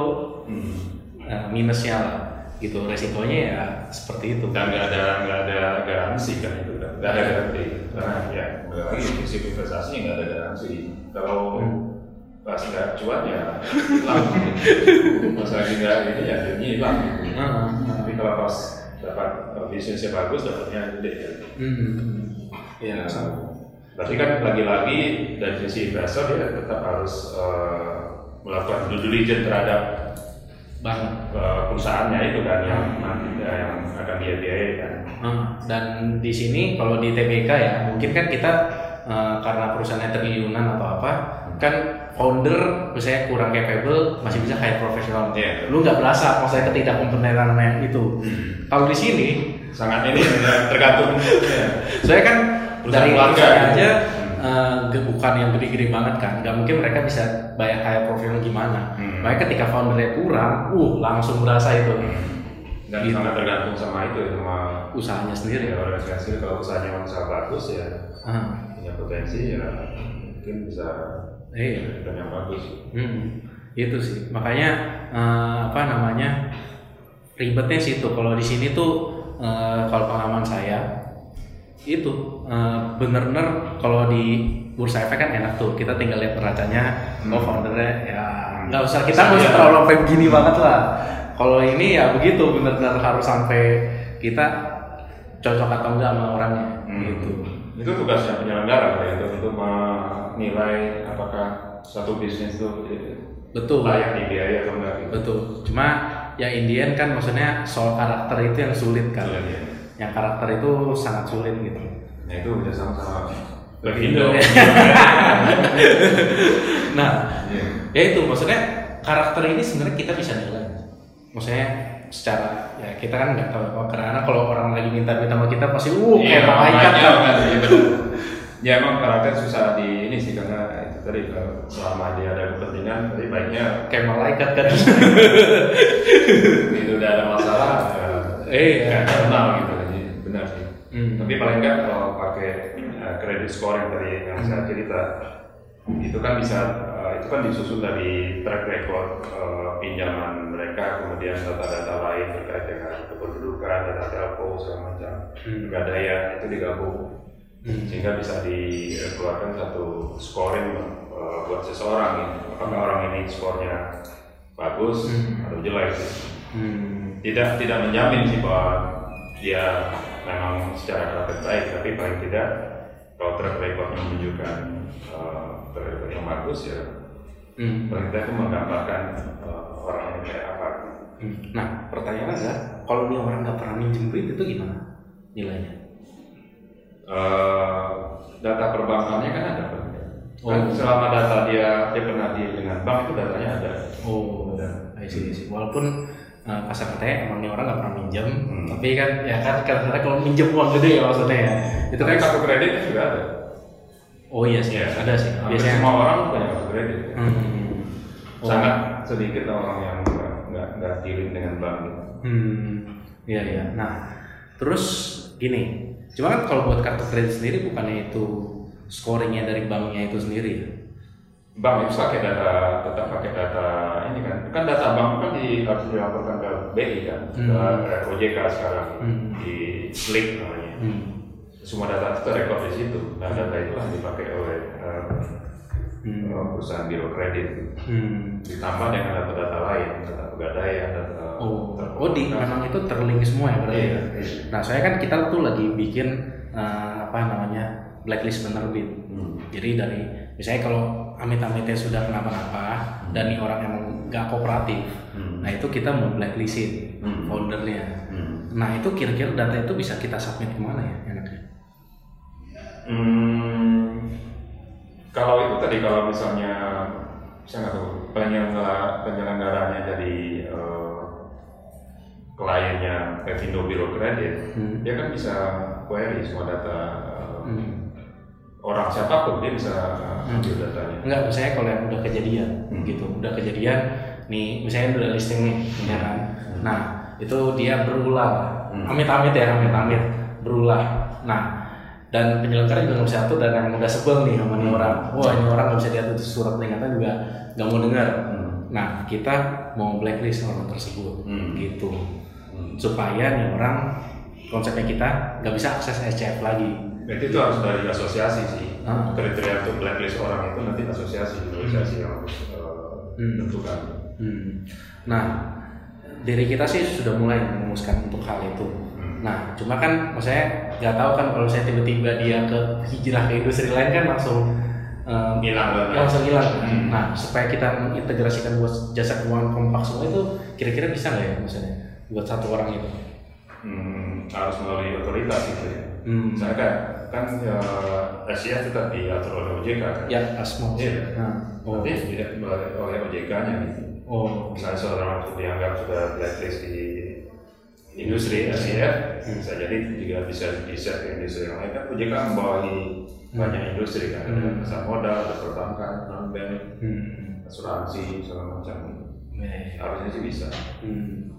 Hmm. eh, minusnya lah gitu resikonya ya seperti itu. Dan nggak ada nggak ada garansi kan itu kan, nggak ada garansi. Karena ya lagi prinsip investasi nggak ada garansi. Kalau Hmm. pas nggak cuan ya hilang. pas lagi nggak ini ya jadinya hilang. Heeh. Tapi kalau pas dapat uh, bisnisnya bagus dapatnya gede kan. Hmm. Ya. Berarti kan lagi-lagi dari sisi investor dia tetap harus uh, melakukan due diligence terhadap banget. uh, perusahaannya itu kan yang nanti yang akan dia biayai kan. Hmm, Dan di sini kalau di TBK ya mungkin kan kita eh, karena perusahaannya triliunan atau apa kan founder misalnya kurang capable masih bisa hire profesional. Iya. Lu nggak berasa maksudnya ketidakkompetenan itu. Kalau di sini Sangat ini ya, tergantung. ya. saya kan Perusahaan dari keluarga saya gitu. aja eh, ge- bukan yang gede-gede banget kan. Nggak mungkin mereka bisa bayar hire profesional gimana. Hmm. Makanya ketika foundernya kurang, uh langsung berasa itu Dan Gitu. sangat tergantung sama itu sama usahanya sendiri. ya, organisasi kalau usahanya usaha bagus ya Ah, punya potensi ya mungkin bisa iya. dan yang bagus. Hmm, itu sih makanya eh, apa namanya ribetnya situ kalau di sini tuh eh, kalau pengalaman saya itu eh, bener-bener kalau di bursa efek kan enak tuh kita tinggal lihat neracanya oh foundernya ya nggak usah kita nggak usah Iya. terlalu sampai begini banget lah kalau ini ya begitu bener-bener harus sampai kita cocok atau enggak sama orangnya Hmm. gitu Itu tugasnya penyelenggara ya untuk, untuk menilai apakah satu bisnis itu betul layak dibiayai atau enggak gitu. Betul. Cuma ya Indian kan maksudnya soal karakter itu yang sulit kan. Sulit, ya. Yang karakter itu sangat sulit gitu. Nah itu udah sama-sama Berhindo. nah, Iya. ya itu maksudnya karakter ini sebenarnya kita bisa nilai. Maksudnya secara ya kita kan nggak tahu apa karena kalau orang lagi minta-minta sama kita pasti uh Iya, kayak malaikat makanya kan. kan, iya. Ya emang karakter susah di ini sih karena itu tadi kalau selama dia ada kepentingan, tadi baiknya Kayak malaikat kan. itu udah ada masalah, Iya. nggak kenal gitu. Hmm. Tapi paling nggak kalau pakai uh, credit score yang tadi yang saya cerita, itu kan bisa uh, itu kan disusun dari track record uh, pinjaman mereka, kemudian data-data lain terkait dengan kependudukan, data telco segala macam, Hmm. pegadaian itu digabung Hmm. sehingga bisa dikeluarkan satu scoring uh, buat seseorang gitu. apakah orang ini skornya bagus Hmm. atau jelek. Hmm. tidak tidak menjamin sih bahwa dia memang secara karakter baik tapi paling tidak kalau track recordnya menunjukkan uh, track record yang bagus ya Hmm. paling tidak itu menggambarkan uh, orang ini kayak apa Hmm. Nah, pertanyaannya adalah kalau dia orang nggak pernah minjem duit itu gimana nilainya? Uh, data perbankannya kan ada Pak. Oh. Kan selama data dia dia pernah deal dengan bank itu datanya ada Oh, I see, I see. Walaupun uh, kasar katanya emang nih orang nggak pernah minjem, Hmm. tapi kan ya kan katanya kalau minjem uang gede ya maksudnya ya. Itu kan kartu kredit juga ada Oh iya sih, Iya. ada sih. Hampir Biasanya. semua orang punya kartu kredit Hmm. Oh. sangat sedikit orang yang nggak nggak nggak dealing dengan bank gitu. Hmm. Iya iya. Nah, terus gini, Cuma kan kalau buat kartu kredit sendiri bukannya itu scoringnya dari banknya itu sendiri ya? Bank itu pakai data, tetap pakai data ini kan. Kan data bank kan di, harus dilaporkan ke BI kan, Hmm. ke OJK sekarang Hmm. di Slick namanya. Hmm. Semua data itu terrekod di situ. Dan data itu yang dipakai oleh eh, Hmm. eh, perusahaan biro kredit. Hmm. Ditambah dengan data-data lain, data pegadaian, data Oh, oh di memang itu terlink semua ya berarti. Iya, ya? iya. Nah saya kan kita tuh lagi bikin eh, apa namanya blacklist penerbit. Hmm. Jadi dari misalnya kalau amit-amitnya sudah kenapa-napa dan nih orang emang nggak kooperatif, Hmm. nah itu kita mau blacklistin Hmm. foldernya. Hmm. Nah itu kira-kira data itu bisa kita submit ke mana ya enaknya? Hmm, kalau itu tadi kalau misalnya saya nggak tahu penyelenggara penyelenggaranya jadi eh, kliennya Evindo Biro Kredit, Hmm. dia kan bisa query semua data eh, Hmm. Orang siapa pun dia bisa Hmm. ambil datanya. Enggak, misalnya kalau yang udah kejadian Hmm. gitu, udah kejadian nih misalnya udah listing nih, ya kan. Nah, itu dia berulang. Hmm. Amit-amit ya, amit-amit berulang. Nah, dan penyelenggara juga nggak bisa atur dan yang udah sebel nih sama nih Hmm. orang. Wah, ini orang nggak bisa diatur surat peringatan juga nggak mau dengar. Hmm. Nah, kita mau blacklist orang tersebut, Hmm. gitu, Hmm. supaya nih orang konsepnya kita nggak bisa akses SCF lagi. Berarti itu harus dari asosiasi sih. Ah. Kriteria untuk blacklist orang itu nanti asosiasi, asosiasi yang harus eh, Hmm. tentukan. Hmm. Nah, diri kita sih sudah mulai merumuskan untuk hal itu. Hmm. Nah, cuma kan maksudnya nggak tahu kan kalau saya tiba-tiba dia ke hijrah ke industri lain kan langsung um, Hilang data. langsung hilang. Hmm. Nah, supaya kita mengintegrasikan buat jasa keuangan kompak semua itu kira-kira bisa nggak ya maksudnya buat satu orang itu? Hmm, harus melalui otoritas gitu ya. Hmm. Misalnya kan, kan ya, SIA tetap diatur oleh OJK kan. Ya, asmo. Iya. Nah, oh. Nanti tidak oleh OJK-nya gitu. Oh. Misalnya seorang itu dianggap sudah blacklist di industri SIF, Hmm. bisa jadi juga bisa bisa ke industri yang lain kan OJK membawahi banyak industri kan, ada Hmm. pasar modal, ada perbankan, non bank, Hmm. asuransi segala macam. Ya. Harusnya sih bisa. Hmm.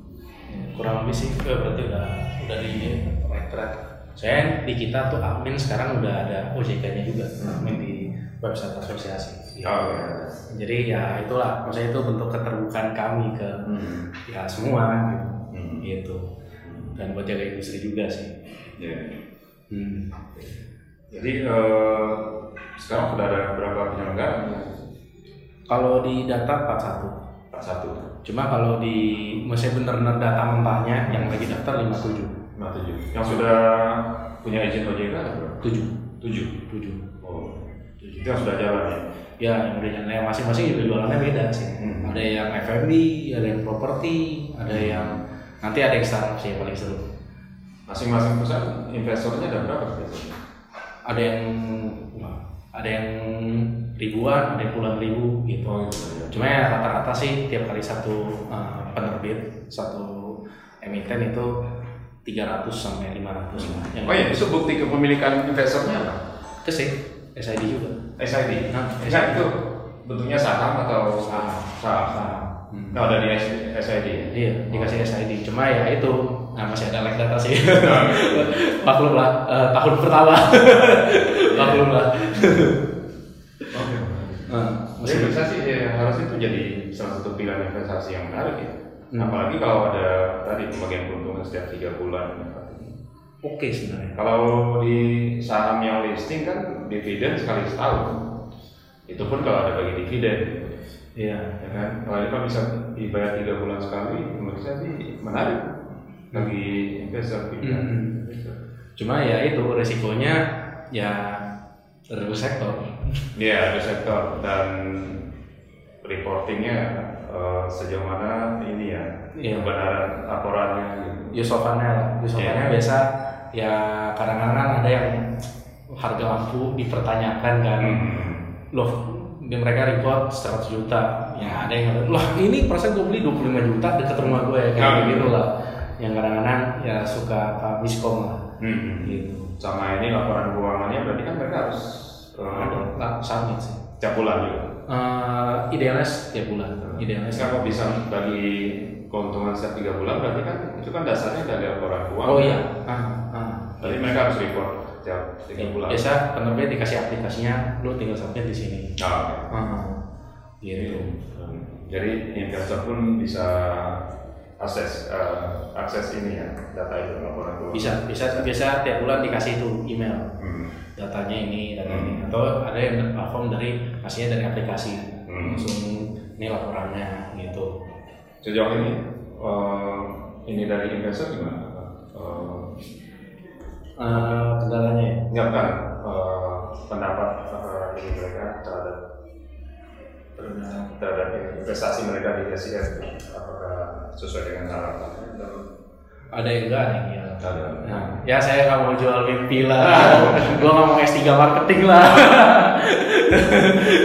Ya, kurang lebih sih eh, berarti udah udah di right track. Saya di kita tuh admin sekarang udah ada OJK-nya juga admin di website asosiasi. Oh, ya. Jadi ya itulah maksudnya itu bentuk keterbukaan kami ke Hmm. ya semua gitu. Hmm. Gitu. Dan buat jaga industri juga sih. Ya. Hmm. Jadi eh, sekarang sudah ada berapa penyelenggara? Kalau di data 41. Pak satu, Cuma kalau di maksudnya bener-bener data mentahnya yang lagi daftar 57. Lima tujuh. Yang sudah punya izin OJK ada berapa? 7. Tujuh. 7. Oh, itu yang sudah jalan ya. Ya, yang udah jalan yang masing-masing juga jualannya beda sih. Hmm. Ada yang F&B, ada yang properti, ada yang nanti ada yang startup sih yang paling seru. Masing-masing perusahaan investornya ada berapa biasanya? Ada yang ada yang ribuan, ada yang puluhan ribu gitu. Oh, iya. Cuma ya rata-rata sih tiap kali satu uh, penerbit, satu emiten itu 300 sampai 500 lah. Yang Oh iya, itu bukti kepemilikan investornya apa? Itu sih SID juga. SID. Nah, Enggak itu bentuknya saham atau Saham. Saham. Saham. Hmm. Nah, dari SID. Iya, dikasih SID. Cuma ya itu, nah masih ada lag data sih. Maklum lah, eh, tahun pertama. Maklum lah. Oke. Nah, Masih masih bisa sih ya, harusnya itu jadi salah satu pilihan investasi yang menarik ya. Hmm. Apalagi kalau ada tadi pembagian keuntungan setiap tiga bulan. oke sebenarnya. Kalau di saham yang listing kan dividen sekali setahun. Itu pun kalau ada bagi dividen, Iya. ya kan? Kalau itu kan bisa dibayar tiga bulan sekali, menurut saya sih menarik bagi investor. Hmm. Cuma ya itu resikonya ya real sektor. Iya, ada sektor dan reportingnya eh, sejauh mana ini ya Iya. kebenaran laporannya gitu. Yusofannya lah. Yusofannya Iya. biasa ya kadang-kadang ada yang harga lampu dipertanyakan kan. Hmm. Loh, dia mereka report 100 juta. Ya ada yang loh ini persen gue beli 25 juta dekat rumah gue ya kayak Oh. gitu lah. Yang kadang-kadang ya suka apa miskom lah Hmm. gitu. Sama ini laporan keuangannya berarti kan mereka harus eh, Ada lah submit sih. tiap bulan juga. Eh, idealnya setiap bulan. Idealnya sih. Kalau bisa bagi keuntungan setiap tiga bulan berarti kan itu kan dasarnya dari laporan keuangan. Oh iya. Ah, ah. Jadi mereka harus report tiap tiga bulan. biasa penerbit dikasih aplikasinya lu tinggal submit di sini Oh, oke. Ah, gitu Hmm. Jadi investor pun bisa akses eh, akses ini ya data itu laporan keuangan. bisa bisa biasa tiap bulan dikasih itu email Hmm. datanya ini data Hmm. ini atau ada yang platform dari hasilnya dari aplikasi Hmm. langsung ini laporannya gitu Sejauh ini eh, ini dari investor gimana? Eh, Eh, kendalanya ya Enggak kan eh, pendapat eh, ini mereka terhadap terhadap investasi mereka di SIF apakah sesuai dengan harapan? Ada yang enggak nih? Ya ada. Nah, ya saya nggak mau jual mimpi lah. gue nggak mau S3 marketing lah.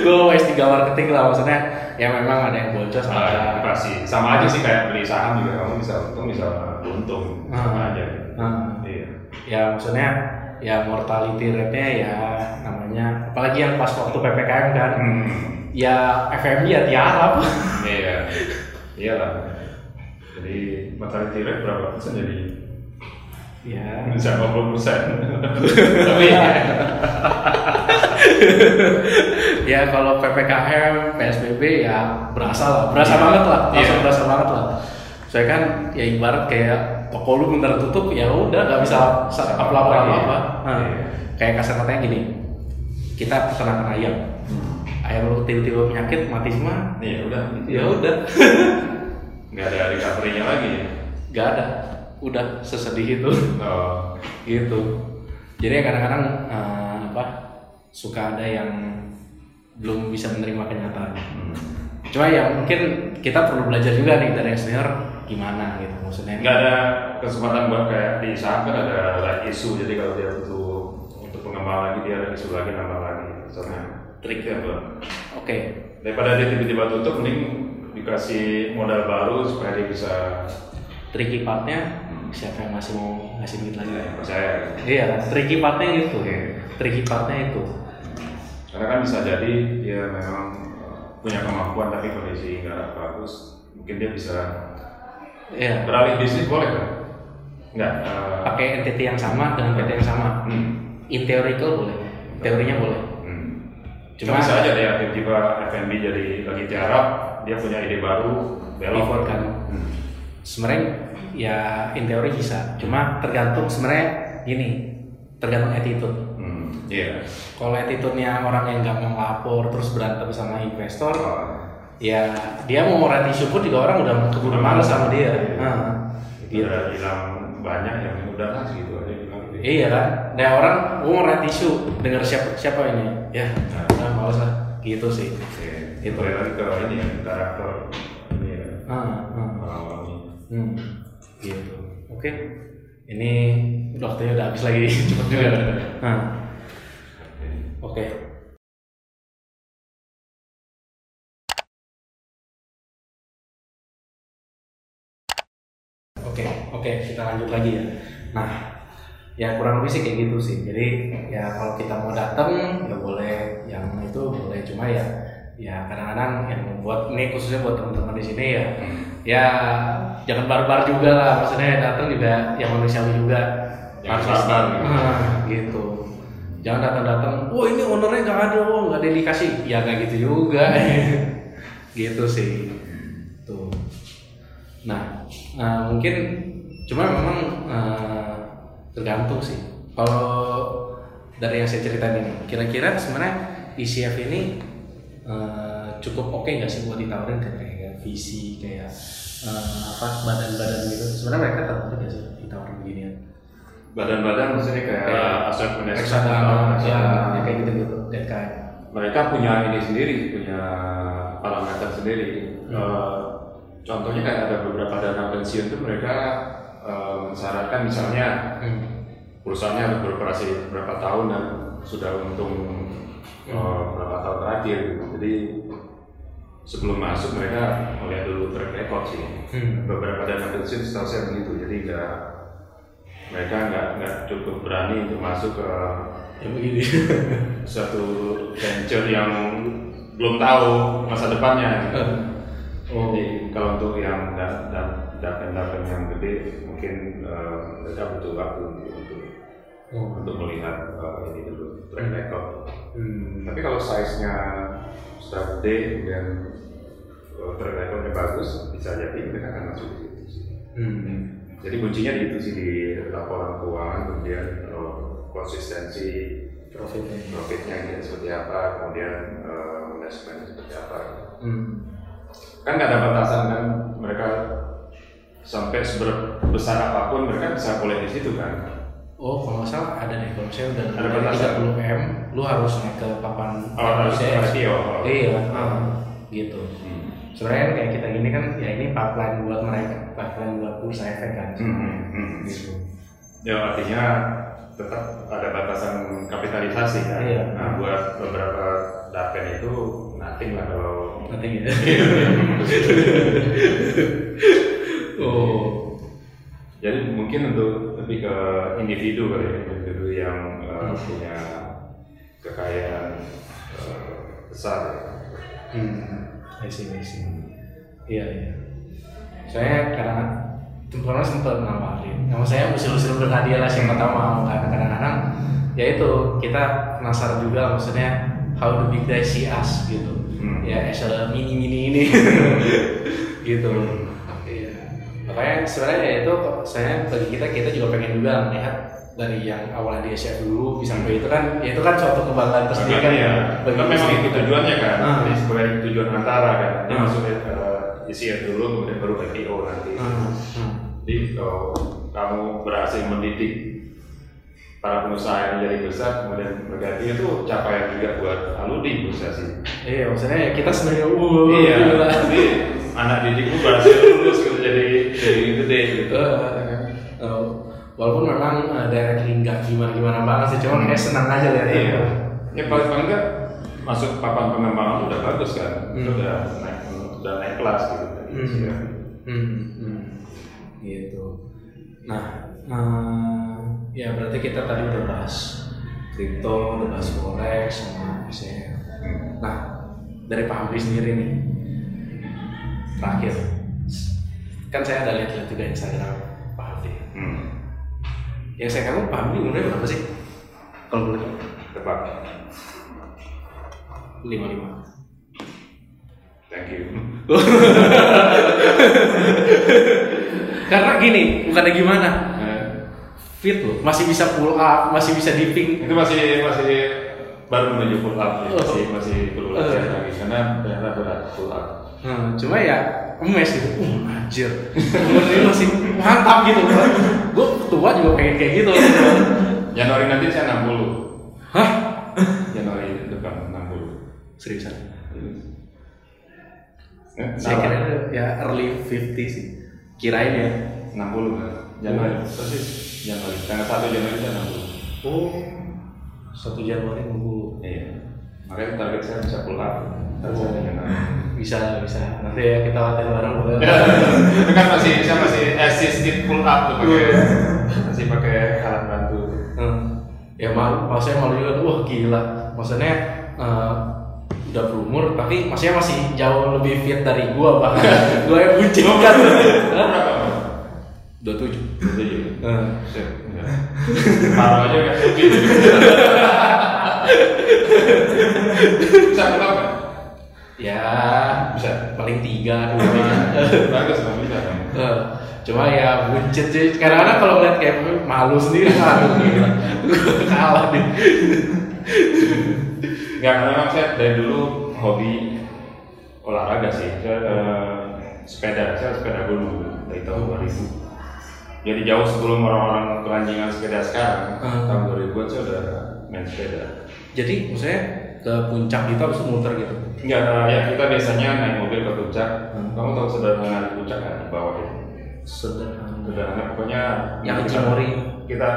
gue mau S3 marketing lah. Maksudnya. Ya memang ada yang boncos Ah, ada. pasti sama aja sih kayak beli saham juga. Kamu bisa untung bisa untung sama aja. Nah, iya. Ya maksudnya ya mortality rate-nya ya namanya. Apalagi yang pas waktu PPKM kan. Hmm. ya FMI ya tiarap. Iya. Iyalah. Jadi mortality rate berapa persen jadi? Ya. Bisa 50 persen? Tapi ya. Kalau PPKM PSBB ya berasa lah. Berasa banget lah. Langsung Iya. berasa banget lah. Saya kan ya ibarat kayak toko lu bener tutup ya udah nggak bisa sa- apa apa apa Nah, Iya. kayak kasar katanya gini kita peternakan ayam ayam lu tiba-tiba penyakit mati semua. Iya udah. Ya udah. Nggak ada recovery-nya lagi ya? Nggak ada. Udah sesedih itu. Oh. gitu. Jadi ya kadang-kadang eh, apa suka ada yang belum bisa menerima kenyataan. Hmm. cuma ya mungkin kita perlu belajar juga nih dari senior gimana gitu maksudnya? Nggak ada kesempatan buat kayak di saham kan ada like isu jadi kalau dia butuh untuk pengembang lagi dia ada isu lagi nambah lagi soalnya trik ya bro oke. Daripada dia tiba-tiba tutup mending dikasih modal baru supaya dia bisa tricky partnya siapa yang masih mau ngasih duit lagi? Ya, percaya. Iya tricky partnya itu. Oke. tricky partnya itu. Karena kan bisa jadi dia memang uh, punya kemampuan tapi kondisi nggak bagus mungkin dia bisa iya beralih bisnis boleh kan nggak uh, pakai entity yang sama dengan PT yang sama hmm. in theoretical boleh teorinya boleh Hmm. Cuma- Cuma bisa aja dia tiba-tiba F&B jadi lagi tiarap, dia punya ide baru, belok kan. Hmm. sebenarnya ya in teori bisa cuma tergantung sebenarnya gini tergantung attitude Hmm. Iya. kalau attitude-nya orang yang nggak mau lapor terus berantem sama investor Oh. Ya dia mau rat issue pun juga orang udah keburu males sama dia nah, Itu gitu. udah hilang banyak yang udah lah segitu aja bilang. iya kan nah orang gue mau rat issue dengar siapa siapa ini ya Nah. udah males lah gitu sih Oke. Itu. Lagi ke ini ya, karakter ini ya. ah, ah. Hmm, gitu. Oke. Ini waktunya udah habis lagi cepet juga. Nah, oke. Oke, oke, kita lanjut lagi ya. Nah, ya kurang lebih sih kayak gitu sih. Jadi ya kalau kita mau datang ya boleh, yang itu boleh. Cuma ya, ya kadang-kadang yang membuat ini khususnya buat teman-teman di sini ya, ya jangan barbar juga lah. Maksudnya datang juga yang manusiawi juga. Jangan Harus- barbar, gitu. Ah, gitu. Jangan datang-datang, oh ini ownernya nggak ada, oh nggak ada yang dikasih. Ya nggak gitu juga. gitu sih. Tuh. Nah, eh, mungkin cuma memang eh, tergantung sih. Kalau dari yang saya ceritain ini, kira-kira sebenarnya ICF ini eh, cukup oke nggak sih buat ditawarin ke kayak visi kayak eh, apa badan-badan gitu? Sebenarnya mereka tertarik nggak sih ditawarin beginian? Badan-badan maksudnya kayak Kayak aset Reksadana, ya, ya kayak gitu-gitu, DKI. mereka punya ini sendiri, punya parameter sendiri. Hmm. Eh, contohnya kayak ada beberapa dana pensiun itu mereka eh, mensyaratkan misalnya Hmm. perusahaannya harus beroperasi berapa tahun dan sudah untung eh, berapa tahun terakhir gitu. Jadi sebelum masuk mereka melihat dulu track record sih. Hmm. Beberapa dana pensiun setahu saya begitu. Jadi nggak mereka nggak nggak cukup berani untuk masuk ke Ya begini. suatu venture yang belum tahu masa depannya. oh. Jadi kalau untuk yang dan dan dapen-dapen yang gede mungkin eh, mereka butuh waktu untuk, untuk oh. untuk melihat uh, ini dulu track Hmm. record. Hmm. Tapi kalau size-nya sudah gede kemudian uh, track recordnya bagus, bisa jadi mereka akan masuk di situ. Hmm. Jadi kuncinya di itu sih di laporan keuangan, kemudian uh, konsistensi Profitnya. profitnya gitu, seperti apa, kemudian uh, manajemennya seperti apa. Hmm. Kan nggak ada batasan kan mereka sampai sebesar apa pun mereka bisa boleh di situ kan. Oh, kalau nggak salah ada nih. Kalau saya udah Ada batasan. 30 m, lu harus naik ke papan Oh, harus ICS. IPO. Iya, Hmm. ah, gitu. Sebenarnya kan kayak kita gini kan, ya ini pipeline buat mereka, pipeline buat bursa efek kan. Hmm, hmm, hmm. Gitu. Ya artinya tetap ada batasan kapitalisasi kan. Iya. Nah buat beberapa dapen itu nothing lah kalau Nanti ya. oh. Jadi mungkin untuk lebih ke individu kali ya, individu yang uh, punya kekayaan uh, besar. Hmm. I see, I see. Iya, iya. Saya karena tempatnya sempat nawarin. Nama saya usil-usil berhadiah lah siapa tahu mau kan kadang-kadang ya itu kita penasaran juga maksudnya how the big guys see us gitu. Hmm. Ya as a mini-mini ini gitu. Iya. Makanya sebenarnya ya itu saya bagi kita kita juga pengen juga melihat dari yang awalnya di SF dulu bisa sampai itu kan ya itu kan suatu kebanggaan tersendiri kan ya, bagi kan memang itu tujuannya kan, Ah. jadi sebagai tujuan antara kan. Dia Ah. masuk ke ICF dulu, kemudian baru IPO nanti. Hmm, hmm. Jadi kalau kamu berhasil mendidik para pengusaha yang menjadi besar, kemudian berganti itu capaian juga buat alumni bisa sih. Iya, maksudnya ya kita sebenarnya uh, iya, jadi anak didikmu berhasil lulus gitu jadi jadi gede gitu. Eh, walaupun memang uh, directly nggak gimana gimana banget sih, cuman kayak senang aja lihat Iya. Ya paling paling enggak masuk papan pengembangan udah bagus kan, Hmm. udah naik udah naik kelas gitu. Hmm. Iya. Hmm, hmm. gitu. Nah, eh, ya berarti kita tadi udah bahas kripto, udah bahas forex sama SEO. Hmm. Nah, dari Pak Hamdi sendiri nih, terakhir, kan saya ada lihat-lihat juga Instagram Pak Hamdi. Hmm. Yang saya tahu Pak Hamdi umurnya berapa sih? Kalau boleh? Tebak. lima lima. Thank you. Karena gini, bukannya gimana? Eh, Fit loh, masih bisa pull up, masih bisa dipping. itu masih masih baru menuju full up ya. Oh. masih masih perlu latihan Eh. lagi karena ternyata berat full up. Hmm, cuma ya emes gitu. Uh, anjir. Ini masih mantap gitu. Gue tua juga pengen kayak gitu. Januari nanti saya 60. Hah? Januari depan 60. Seriusan? Eh, Saya kira ya early 50 sih. Kirain ya. 60 kan. Januari persis Januari. Tanggal 1 Januari saya 60. Oh. Satu Januari nunggu. Iya. Makanya target saya bisa saya dengan Bisa, bisa. Nanti ya kita latihan bareng boleh. itu kan masih saya masih assisted pull up tuh pakai masih pakai alat bantu. Hmm. Ya malu, maksudnya malu juga. Wah gila. Maksudnya eh, udah berumur tapi maksudnya masih jauh lebih fit dari gua bahkan gua yang buncit kan. Berapa? Dua tujuh. Tujuh. Set, enggak. Paruh aja kan lebih. Bisa kan? Ya Bisa. paling tiga dua. Bagus dong bisa Cuma ya buncit sih. Kadang-kadang kalau ngeliat kayak malu sendiri malu. Kalah nih. Enggak, karena saya dari dulu hobi olahraga sih. Saya eh, sepeda, saya sepeda gunung dari tahun 2000. Jadi jauh sebelum orang-orang keranjingan sepeda sekarang, Hmm. tahun 2000 saya udah main sepeda. Jadi maksudnya ke puncak gitu harus muter gitu. Enggak, eh, ya kita biasanya naik mobil ke puncak. Hmm. Kamu tahu sederhana di puncak kan di bawah itu? Sederhana. Sederhana pokoknya Yang kita, Cimori. kita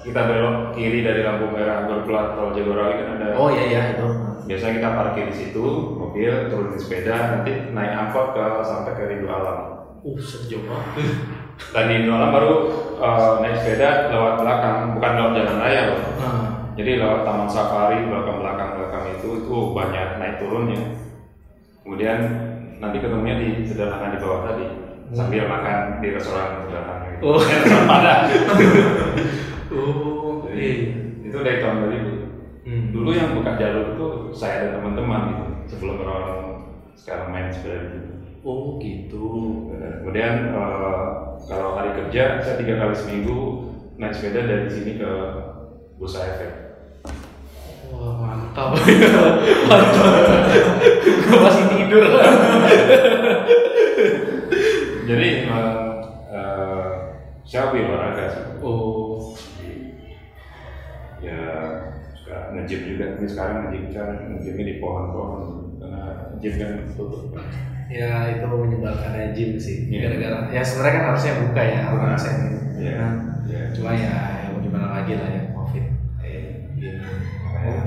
kita belok kiri dari lampu merah berpelat tol Jagorawi kan ada. Oh iya iya itu. Biasanya kita parkir di situ, mobil turunin sepeda, nanti naik angkot ke sampai ke Rindu Alam. Uh sejauh banget. Dan di Rindu Alam baru eh, naik sepeda lewat belakang, bukan lewat jalan raya loh. Nah, Jadi lewat taman safari belakang belakang belakang itu itu banyak naik turunnya. Kemudian nanti ketemunya di sederhana di bawah tadi sambil makan di restoran sederhana. Gitu. Oh. Restoran Padang. Oh, Jadi Jadi Iya. itu dari tahun 2000. Hmm. Dulu yang buka jalur itu saya dan teman-teman gitu sebelum orang sekarang main sepeda gitu. Oh gitu. Dan Kemudian eh, kalau hari kerja saya tiga kali seminggu naik sepeda dari sini ke Bursa Efek. Wah mantap. mantap. Gue masih tidur. Jadi memang eh, saya hobi olahraga sih. oh. Ya suka nge-gym juga. Ini sekarang nge-gym kan nge-gymnya di pohon-pohon karena gym kan tutup. Ya itu menyebalkan gym sih. Iya. Gara-gara ya sebenarnya kan harusnya buka ya. Iya. Nah, Iya. Cuma ya, ya mau gimana lagi lah ya covid. Eh, gitu. Makanya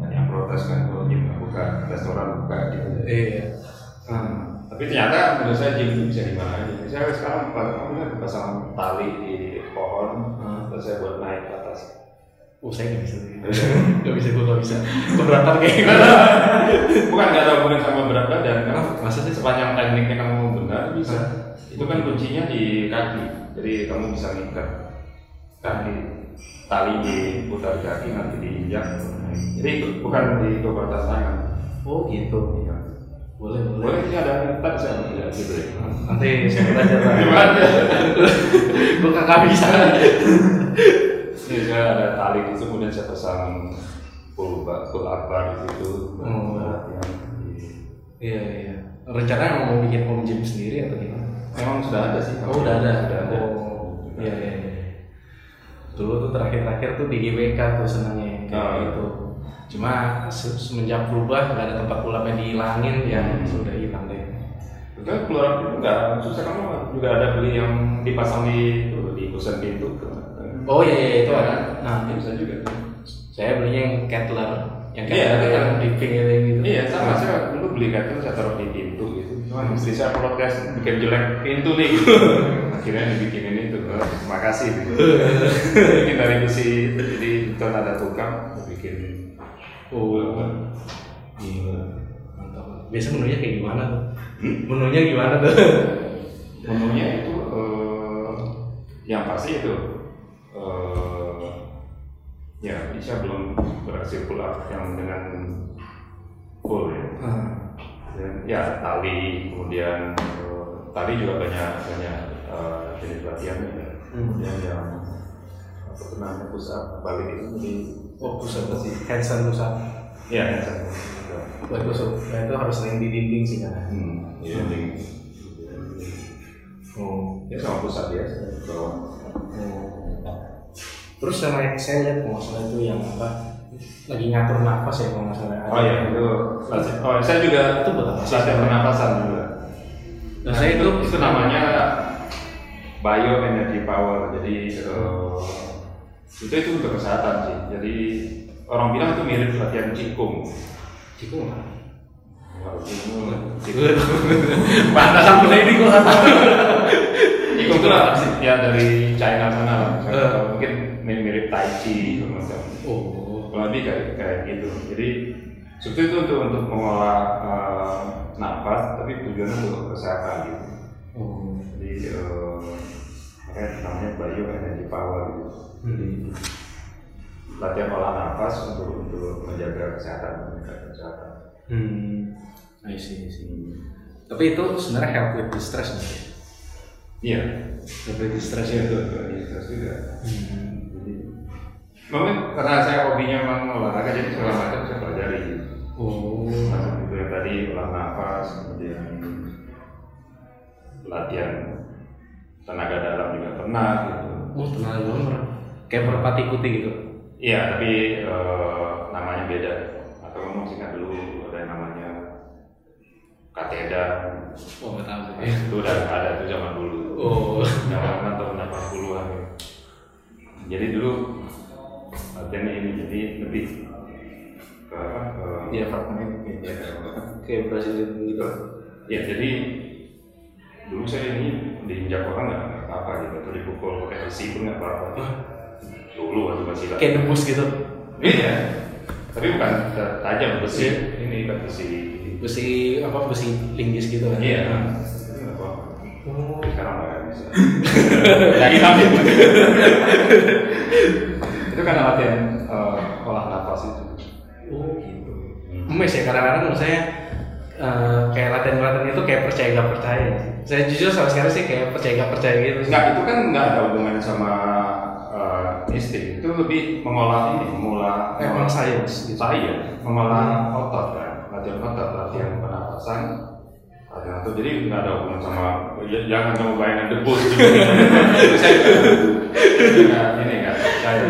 banyak protes kan kalau gym nggak buka, restoran buka gitu. Iya. Nah, tapi ternyata menurut saya gym itu bisa di mana aja. Saya sekarang kan pasang tali di pohon, Hmm. terus saya buat naik. Oh saya nggak bisa. Nggak bisa gue nggak bisa. Keberatan kayak gitu. Bukan nggak ada hubungan sama berat badan kan? Masa sih? Sepanjang tekniknya kamu benar bisa. Itu kan kuncinya di kaki. Jadi kamu bisa ngikat kaki tali di kaki nanti diinjak. Jadi itu bukan di keberatan tangan. Oh gitu. Boleh boleh. Boleh ini ada tak saya tidak gitu ya. Nanti saya belajar. Gimana? Gue kagak bisa. Saya ada tali di situ, kemudian saya pasang pull bar, pull up bar di situ. Oh. Latihan. Iya iya. Rencana mau bikin home gym sendiri atau gimana? Memang sudah ada sih. Oh udah ada. Sudah ada. Oh iya iya. iya. Dulu tuh terakhir-terakhir tuh di GWK tuh senangnya kayak Oh. gitu. Cuma se- semenjak berubah nggak ada tempat pulapnya dihilangin ya Hmm. sudah hilang deh. Kan keluar itu enggak susah kamu juga ada beli yang dipasang di itu di kusen pintu. Oh iya iya itu ada. Nah bisa juga. saya belinya yang Kettler, yang Iya, Kettler iya. yang di pinggir gitu. Iya sama saya dulu beli kartu saya taruh di pintu gitu. Cuma istri saya protes bikin jelek pintu nih. Gitu. Akhirnya dibikinin itu. Oh, Terima kasih. Gitu. bikin dari besi jadi itu ada tukang bikin Oh, gila, mantap. Biasa menunya kayak gimana tuh? Menunya gimana tuh? menunya itu eh, yang pasti itu eh, ya bisa belum berhasil pull up yang dengan full ya Hmm. Dan, ya tali kemudian eh, tali juga banyak banyak eh, jenis latihannya ya. Hmm. kemudian yang apa namanya push up balik itu di Oh, pusat sih. Handstand pusat. ya yang satu Wah, itu, su- nah, itu harus sering di dinding sih kan. hmm, ya, yang- Oh. ya sama push up biasa bawah oh. Terus sama yang saya lihat kalau nggak salah itu yang apa? Lagi ngatur nafas ya kalau nggak salah. Oh iya, itu latihan. Oh, saya juga Itu buat latihan pernapasan juga. Nah, saya itu itu namanya bio energy power. Jadi eh, itu itu untuk kesehatan sih. Jadi orang bilang itu mirip latihan cikung. Cikung apa? Cikung. Cikung sampai ini nggak tahu. Itu lah ya dari China sana lah. Eh. Mungkin mirip tai chi semacam. Oh. kurang lebih kayak kayak gitu jadi sebetulnya itu untuk untuk mengolah eh, nafas tapi tujuannya untuk kesehatan gitu Oh. jadi eh, makanya namanya bio energy power gitu jadi latihan olah nafas untuk untuk menjaga kesehatan menjaga kesehatan Hmm. I see, I see. Tapi itu sebenarnya help with distress nih. Iya iya ya. itu stres juga Hmm. jadi mungkin karena saya hobinya memang olahraga jadi segala macam saya pelajari Oh. Nah, itu yang tadi olah nafas, kemudian latihan tenaga dalam juga pernah gitu. Oh, tenang banget. Kayak merpati putih gitu. Iya, tapi eh, namanya beda. Atau kamu singkat dulu ada yang namanya kateda. Oh, nggak tahu sih. Itu udah ada itu zaman dulu. Oh. Zaman tahun 80-an. Jadi dulu latihannya ini jadi lebih ke apa? Ke, Iya, fragmen. ya, Kayak Brazilian gitu. Ya jadi dulu saya ini diinjak orang nggak apa-apa gitu atau dipukul pakai besi pun nggak apa-apa. Dulu waktu masih latihan. Kayak debus gitu. Iya. Tapi bukan ta- tajam besi. Iya. Ini kan besi. Besi apa besi linggis gitu kan. Iya. Apa-apa. Sekarang nggak bisa. Lagi tapi. itu kan latihan uh, olah nafas itu. Oh gitu. Mes ya kadang-kadang menurut saya uh, kayak latihan-latihan itu kayak percaya gak percaya. Saya jujur sama sekali sih kayak percaya gak percaya gitu nggak itu kan nggak ada hubungannya sama uh, insting itu lebih mengolah ini mengolah emang sains gitu. saya mengolah otot kan latihan otot latihan pernapasan otot jadi nggak ada hubungan sama ya, jangan kamu bayangkan debus saya nggak ini nggak saya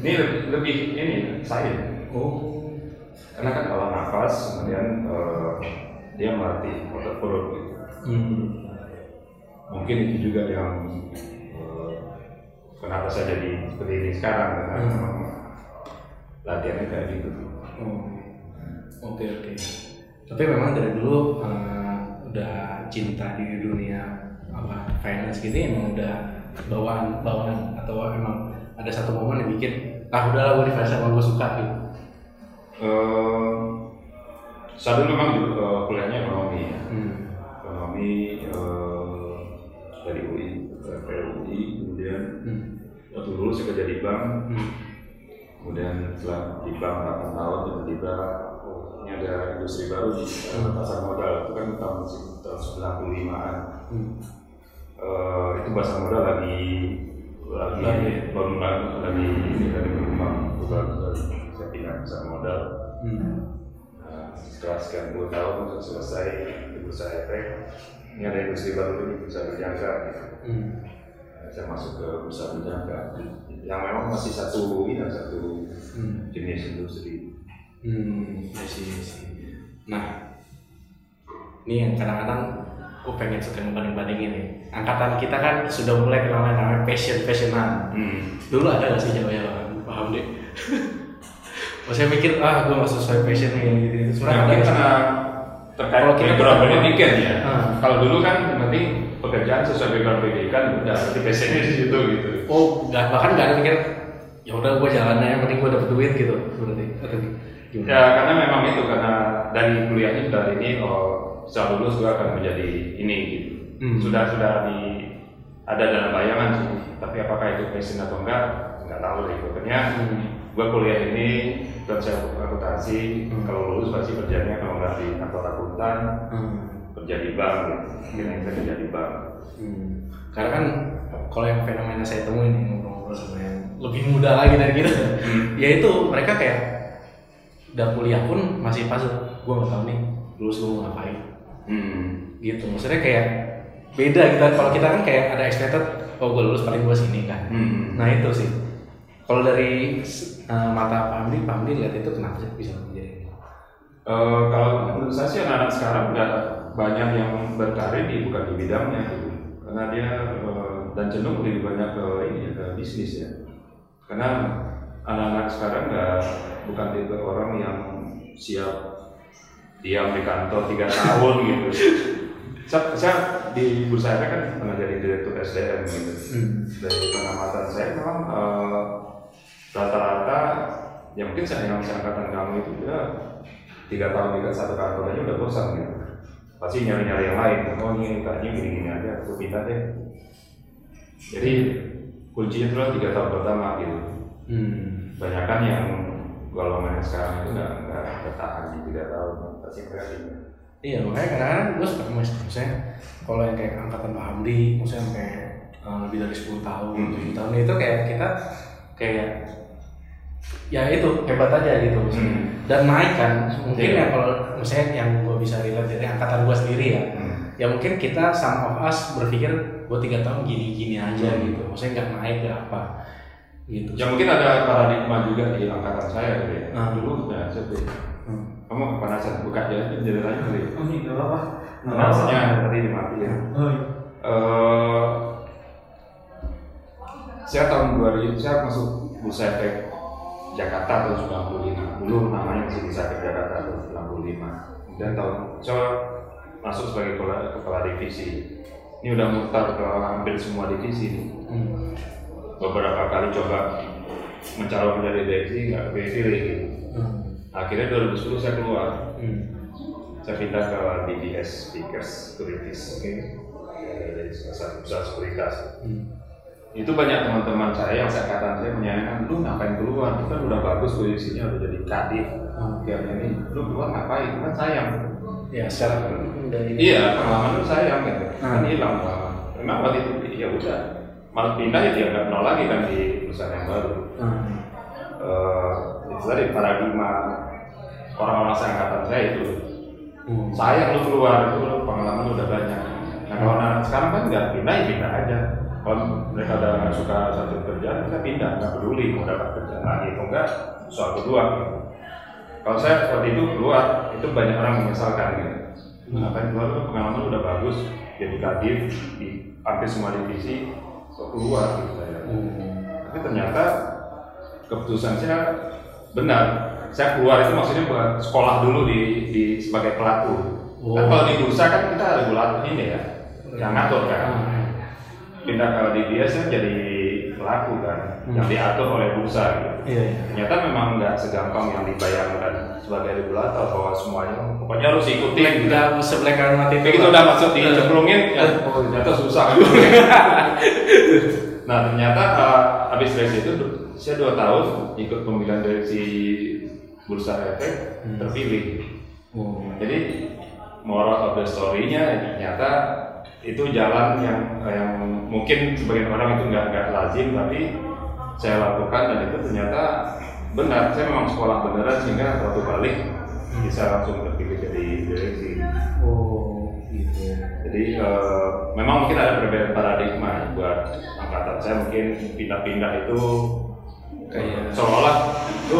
ini lebih, lebih ini saya oh karena kan olah nafas kemudian uh, dia melatih otot perut gitu. Hmm. Mungkin itu juga yang uh, kenapa saya jadi seperti ini sekarang karena hmm. latihannya kayak gitu. Oh. Oke okay, oke. Okay. Tapi memang dari dulu uh, udah cinta di dunia apa finance gitu emang udah bawaan bawaan atau emang ada satu momen yang bikin ah udahlah gue di finance emang gue suka gitu Uh, saya dulu memang juga uh, kuliahnya ekonomi ya. Hmm. Ekonomi uh, dari UI ke UI kemudian hmm. waktu dulu saya kerja di bank. Hmm. Kemudian setelah di bank 8 tahun tiba-tiba ini ada industri baru di uh, pasar modal itu kan tahun tahun 95-an. Hmm. Uh, itu pasar modal lagi lagi baru lagi ini lagi berkembang baru saya pindah ke modal hmm. nah, setelah sekian puluh tahun untuk selesai di bursa efek ini ada industri baru ini bursa berjangka gitu. hmm. nah, saya masuk ke bursa berjangka yang memang masih satu ini satu hmm. jenis industri hmm, isi, isi. nah ini yang kadang-kadang aku pengen suka ngebanding-bandingin nih. Angkatan kita kan sudah mulai kenal namanya passion passionan hmm. dulu ada gak sih Jawa ya paham deh oh, saya mikir ah gue gak sesuai passion nih gitu. Gitu sebenarnya nah, karena terkait kalau kita background pendidikan ya. Hmm. kalau dulu kan penting pekerjaan sesuai background pendidikan udah berarti passionnya di situ gitu. Oh nggak bahkan nggak ada mikir ya udah gue jalannya yang penting gue dapet duit gitu berarti gimana? ya karena memang itu karena dari kuliahnya sudah ini oh setelah lulus gue akan menjadi ini gitu hmm. sudah sudah di ada dalam bayangan sih tapi apakah itu passion atau enggak nggak tahu deh pokoknya hmm. gue kuliah ini saya akuntansi hmm. kalau lulus pasti kerjanya kalau nggak di kantor akuntan hmm. kerja di bank gitu mungkin kita kerja di bank hmm. karena kan kalau yang fenomena saya temuin nih ngobrol-ngobrol sama yang lebih muda lagi dari kita hmm. ya itu mereka kayak udah kuliah pun masih pas gue nggak tahu nih lulus gue mau ngapain hmm. gitu maksudnya kayak beda kita kalau kita kan kayak ada expected oh gue lulus paling gue sini kan hmm. nah itu sih kalau dari uh, mata Pak Hamdi lihat itu kenapa sih bisa menjadi? Uh, kalau menurut saya sih anak-anak sekarang udah banyak yang berkarir di bukan di bidangnya gitu. karena dia uh, dan cenderung lebih banyak ke ini ya, ke bisnis ya. Karena anak-anak sekarang nggak bukan tipe orang yang siap diam di kantor tiga tahun gitu. Saya, saya di bursa efek kan pernah jadi direktur SDM gitu. Hmm. Dari pengamatan saya memang uh, rata-rata ya mungkin saya yang angkatan kamu itu ya tiga tahun di satu kantor aja udah bosan gitu pasti nyari-nyari yang lain oh ini tadi gini-gini aja aku pindah deh jadi kuncinya itu tiga tahun pertama gitu hmm. Banyak kan yang golongan yang sekarang itu nggak nggak bertahan di tiga tahun pasti mereka iya makanya kadang-kadang gue suka mas misalnya kalau yang kayak angkatan Pak Hamdi misalnya sampai uh, lebih dari 10 tahun, hmm. tahun itu kayak kita kayak ya itu hebat aja gitu hmm. dan naik kan mungkin yeah. ya kalau misalnya yang gue bisa lihat dari angkatan gue sendiri ya hmm. ya mungkin kita some of us berpikir gue tiga tahun gini gini aja hmm. gitu maksudnya nggak naik gak apa gitu ya mungkin ada paradigma juga di angkatan saya gitu ya. Nah. dulu ya. Jadi hmm. kamu panasan buka aja jadi lagi kali oh ini gak apa nah, rasanya tadi dimati ya? Oh, iya. uh, saya tahun 2000 saya masuk bursa efek Jakarta tahun 95 dulu namanya masih bisa ke Jakarta tahun 95 kemudian tahun saya masuk sebagai kepala, kepala divisi. Ini udah mutar ke hampir semua divisi nih. Hmm. Beberapa kali coba mencalon menjadi divisi nggak kepilih gitu hmm. akhirnya 2010 saya keluar hmm. saya pindah ke BDS Speakers Securities okay. dari salah satu perusahaan sekuritas hmm. itu banyak teman-teman saya yang seangkatan saya menyayangkan lu ngapain keluar itu kan udah bagus posisinya udah jadi kadif Hmm. kayak ini lu keluar ngapain kan sayang Ya, secara iya pengalaman lu sayang gitu kan Hmm. hilang pengalaman memang waktu itu ya udah malah pindah ya dia nggak kenal lagi kan di perusahaan yang baru. Hmm. Eh, itu tadi paradigma orang-orang seangkatan saya itu. Hmm. sayang lu keluar itu pengalaman lu udah banyak. Nah kalau anak sekarang kan nggak pindah ya pindah aja. Kalau mereka udah nggak suka satu kerjaan mereka pindah nggak peduli mau dapat kerjaan lagi atau enggak soal kedua gitu. kalau saya waktu itu keluar itu banyak orang menyesalkan gitu. Ngapain keluar lu pengalaman lu udah bagus jadi kadif di hampir semua divisi kok keluar gitu saya Hmm. tapi ternyata keputusan saya benar saya keluar itu maksudnya buat sekolah dulu di, di sebagai pelaku Oh. kan kalau di bursa kan kita ada regulator ini ya yang ngatur kan Hmm. pindah kalau di dia saya jadi pelaku kan Hmm. yang diatur oleh bursa gitu. Iya, iya. ternyata memang nggak segampang yang dibayangkan sebagai regulator bahwa semuanya pokoknya harus ikutin gitu. Udah sebelah kanan mati Begitu udah masuk dicemplungin, ya oh, ternyata susah. nah ternyata uh, habis dari situ saya dua tahun ikut pemilihan direksi bursa efek Hmm. terpilih. Oh. Jadi moral of the story-nya ternyata itu jalan yang yang mungkin sebagian orang itu nggak nggak lazim tapi saya lakukan dan itu ternyata benar. Saya memang sekolah beneran sehingga waktu balik bisa langsung terpilih jadi direksi. Oh, gitu. Jadi eh, memang mungkin ada perbedaan paradigma buat angkatan saya mungkin pindah-pindah itu Kayak- seolah-olah itu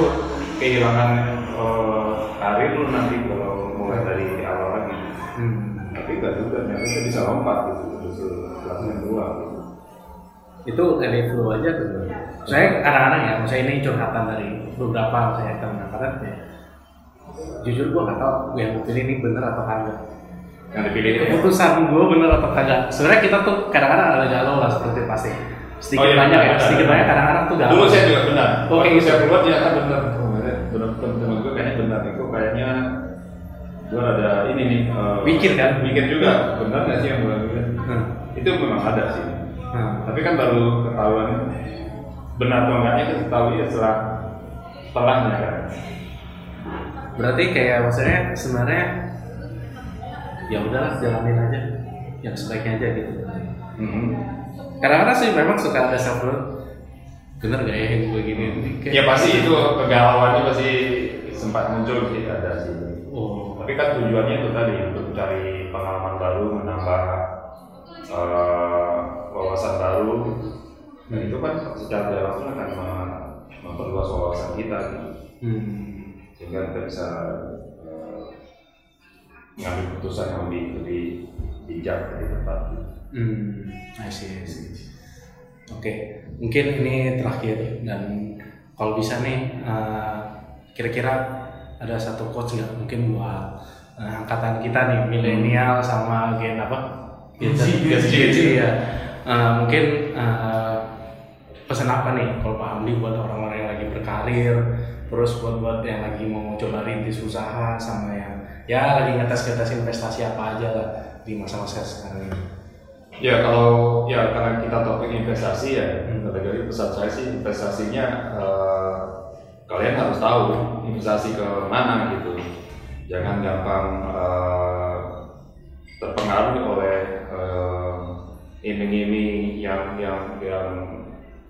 kehilangan eh, karir lu nanti kalau mulai dari awal lagi. Hmm. Tapi enggak juga, ternyata kita bisa lompat gitu, justru kelasnya dua gitu. Itu dari flu aja tuh. Saya kadang-kadang ya, saya ini curhatan dari beberapa saya teman angkatan ya. Jujur gua nggak tahu yang gue pilih ini bener atau kagak. Yang dipilih itu ya. Keputusan gue bener atau kagak. Sebenarnya kita tuh kadang-kadang ada galau lah seperti pasti. Sedikit Oh, iya, banyak ya, benar, sedikit benar. banyak kadang-kadang tuh galau. Dulu saya juga benar. Oh, Waktu gitu. saya keluar ternyata benar. Oh, benar teman gue kayaknya benar itu kayaknya gue ada ini nih. eh, Mikir kan? Mikir juga. Benar nggak sih yang gue bilang? Hmm. Itu memang ada sih. Hmm. Tapi kan baru ketahuan benar atau enggaknya itu tahu ya setelah setelahnya kan. Berarti kayak maksudnya sebenarnya ya udahlah jalanin aja yang sebaiknya aja gitu. Mhm. Kadang-kadang sih memang suka ada self doubt. Bener gak ya yang gue gini? Kayak- Ya pasti itu kegalauannya pasti sempat muncul sih ada sih. Oh. Tapi kan tujuannya itu tadi untuk mencari pengalaman baru, menambah eh, wawasan baru. Dan itu kan secara tidak langsung akan mem- memperluas wawasan kita, gitu. Hmm. sehingga kita bisa eh, mengambil keputusan yang lebih lebih bijak lebih tepat. Hmm. I see, I see. Oke, mungkin ini terakhir dan kalau bisa nih eh, kira-kira ada satu quotes nggak mungkin buat eh, angkatan kita nih milenial sama gen apa? Gen Z. Gen Z, ya. Eh, mungkin eh, pesan apa nih kalau Pak Hamdi buat orang-orang yang lagi berkarir, terus buat buat yang lagi mau coba rintis usaha sama yang ya lagi ngetes-ngetes investasi apa aja lah di masa-masa sekarang ini. Ya kalau ya karena kita topik investasi ya, Hmm. dari pesan saya sih investasinya eh, kalian harus tahu investasi ke mana gitu. Jangan gampang eh, terpengaruh oleh eh, iming-iming yang yang yang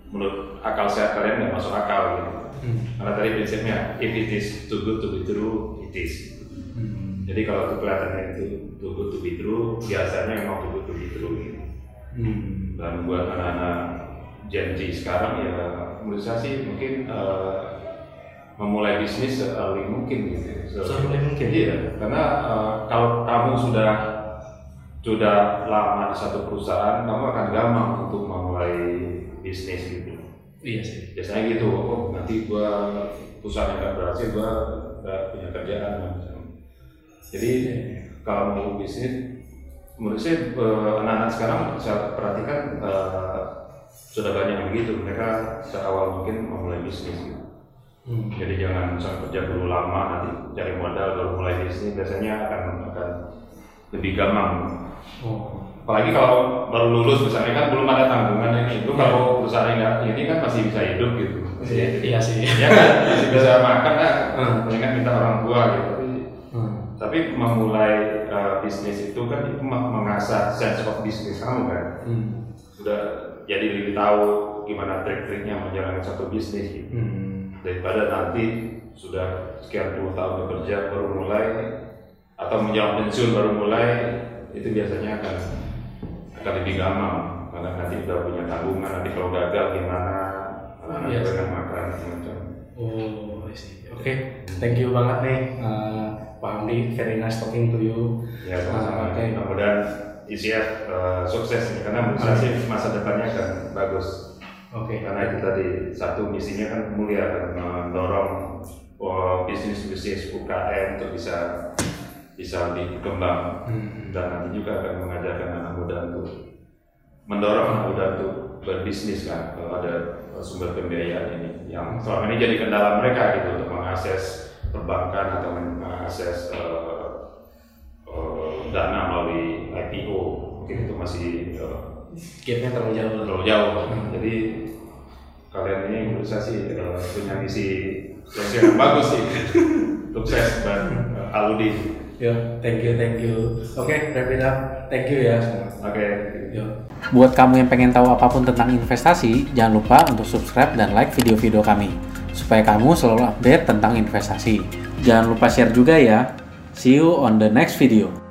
menurut akal sehat kalian nggak masuk akal gitu. Hmm. Karena tadi prinsipnya if it is too good to be true, it is. Hmm. Jadi kalau itu kelihatannya itu too good to be true, biasanya memang too good to be true gitu Hmm. dan buat anak-anak Z sekarang ya menurut saya sih mungkin eh, memulai bisnis se-early mungkin gitu. Se- Se-early mungkin? Iya, karena eh, kalau kamu sudah sudah lama di satu perusahaan, kamu akan gampang untuk memulai bisnis gitu. Iya sih. Biasanya gitu, oh nanti gua perusahaan yang nggak berhasil, gua nggak punya kerjaan. misalnya. Jadi kalau mau bisnis menurut saya eh, anak-anak sekarang saya perhatikan eh, sudah banyak yang begitu mereka seawal mungkin memulai bisnis gitu. Hmm. jadi jangan misalnya kerja dulu lama nanti cari modal baru mulai bisnis biasanya akan akan lebih gampang. Oh. apalagi kalau baru lulus misalnya kan belum ada tanggungan ini itu kalau perusahaan nggak ini kan masih bisa hidup gitu. Iya, iya sih. Ya kan? Masih bisa makan kan mendingan minta orang tua gitu. Tapi hmm. tapi memulai uh, bisnis itu kan itu mengasah sense of bisnis kamu kan. Hmm. sudah jadi lebih tahu gimana trik-triknya menjalankan satu bisnis gitu. hmm. daripada nanti sudah sekian puluh tahun bekerja baru mulai atau menjelang pensiun baru mulai itu biasanya akan akan lebih gampang karena nanti sudah punya tanggungan nanti kalau gagal gimana anak-anak Yes. dengan makan macam Oh, I see. Oke, thank you banget nih uh, Pak Amdi. Very nice talking to you. ya sama-sama Oke. mudah-mudahan ICF uh, sukses nih karena menurut saya sih masa depannya akan bagus Oke. karena itu tadi satu misinya kan mulia kan mendorong bisnis-bisnis UKM untuk bisa bisa lebih berkembang. Hmm. dan nanti juga akan mengajarkan anak muda untuk mendorong anak muda untuk berbisnis kan kalau ada sumber pembiayaan ini yang selama ini jadi kendala mereka gitu untuk mengakses perbankan atau mengakses uh, uh, dana melalui IPO mungkin itu masih uh, Gapnya terlalu jauh. terlalu jauh. Jadi kalian ini menurut saya sih uh, punya misi yang bagus sih. Sukses dan uh, aludi Yo, thank you, thank you. Oke, wrap it up. Thank you ya semua. oke Yo. Buat kamu yang pengen tahu apa pun tentang investasi, jangan lupa untuk subscribe dan like video-video kami, supaya kamu selalu update tentang investasi. Jangan lupa share juga ya. See you on the next video.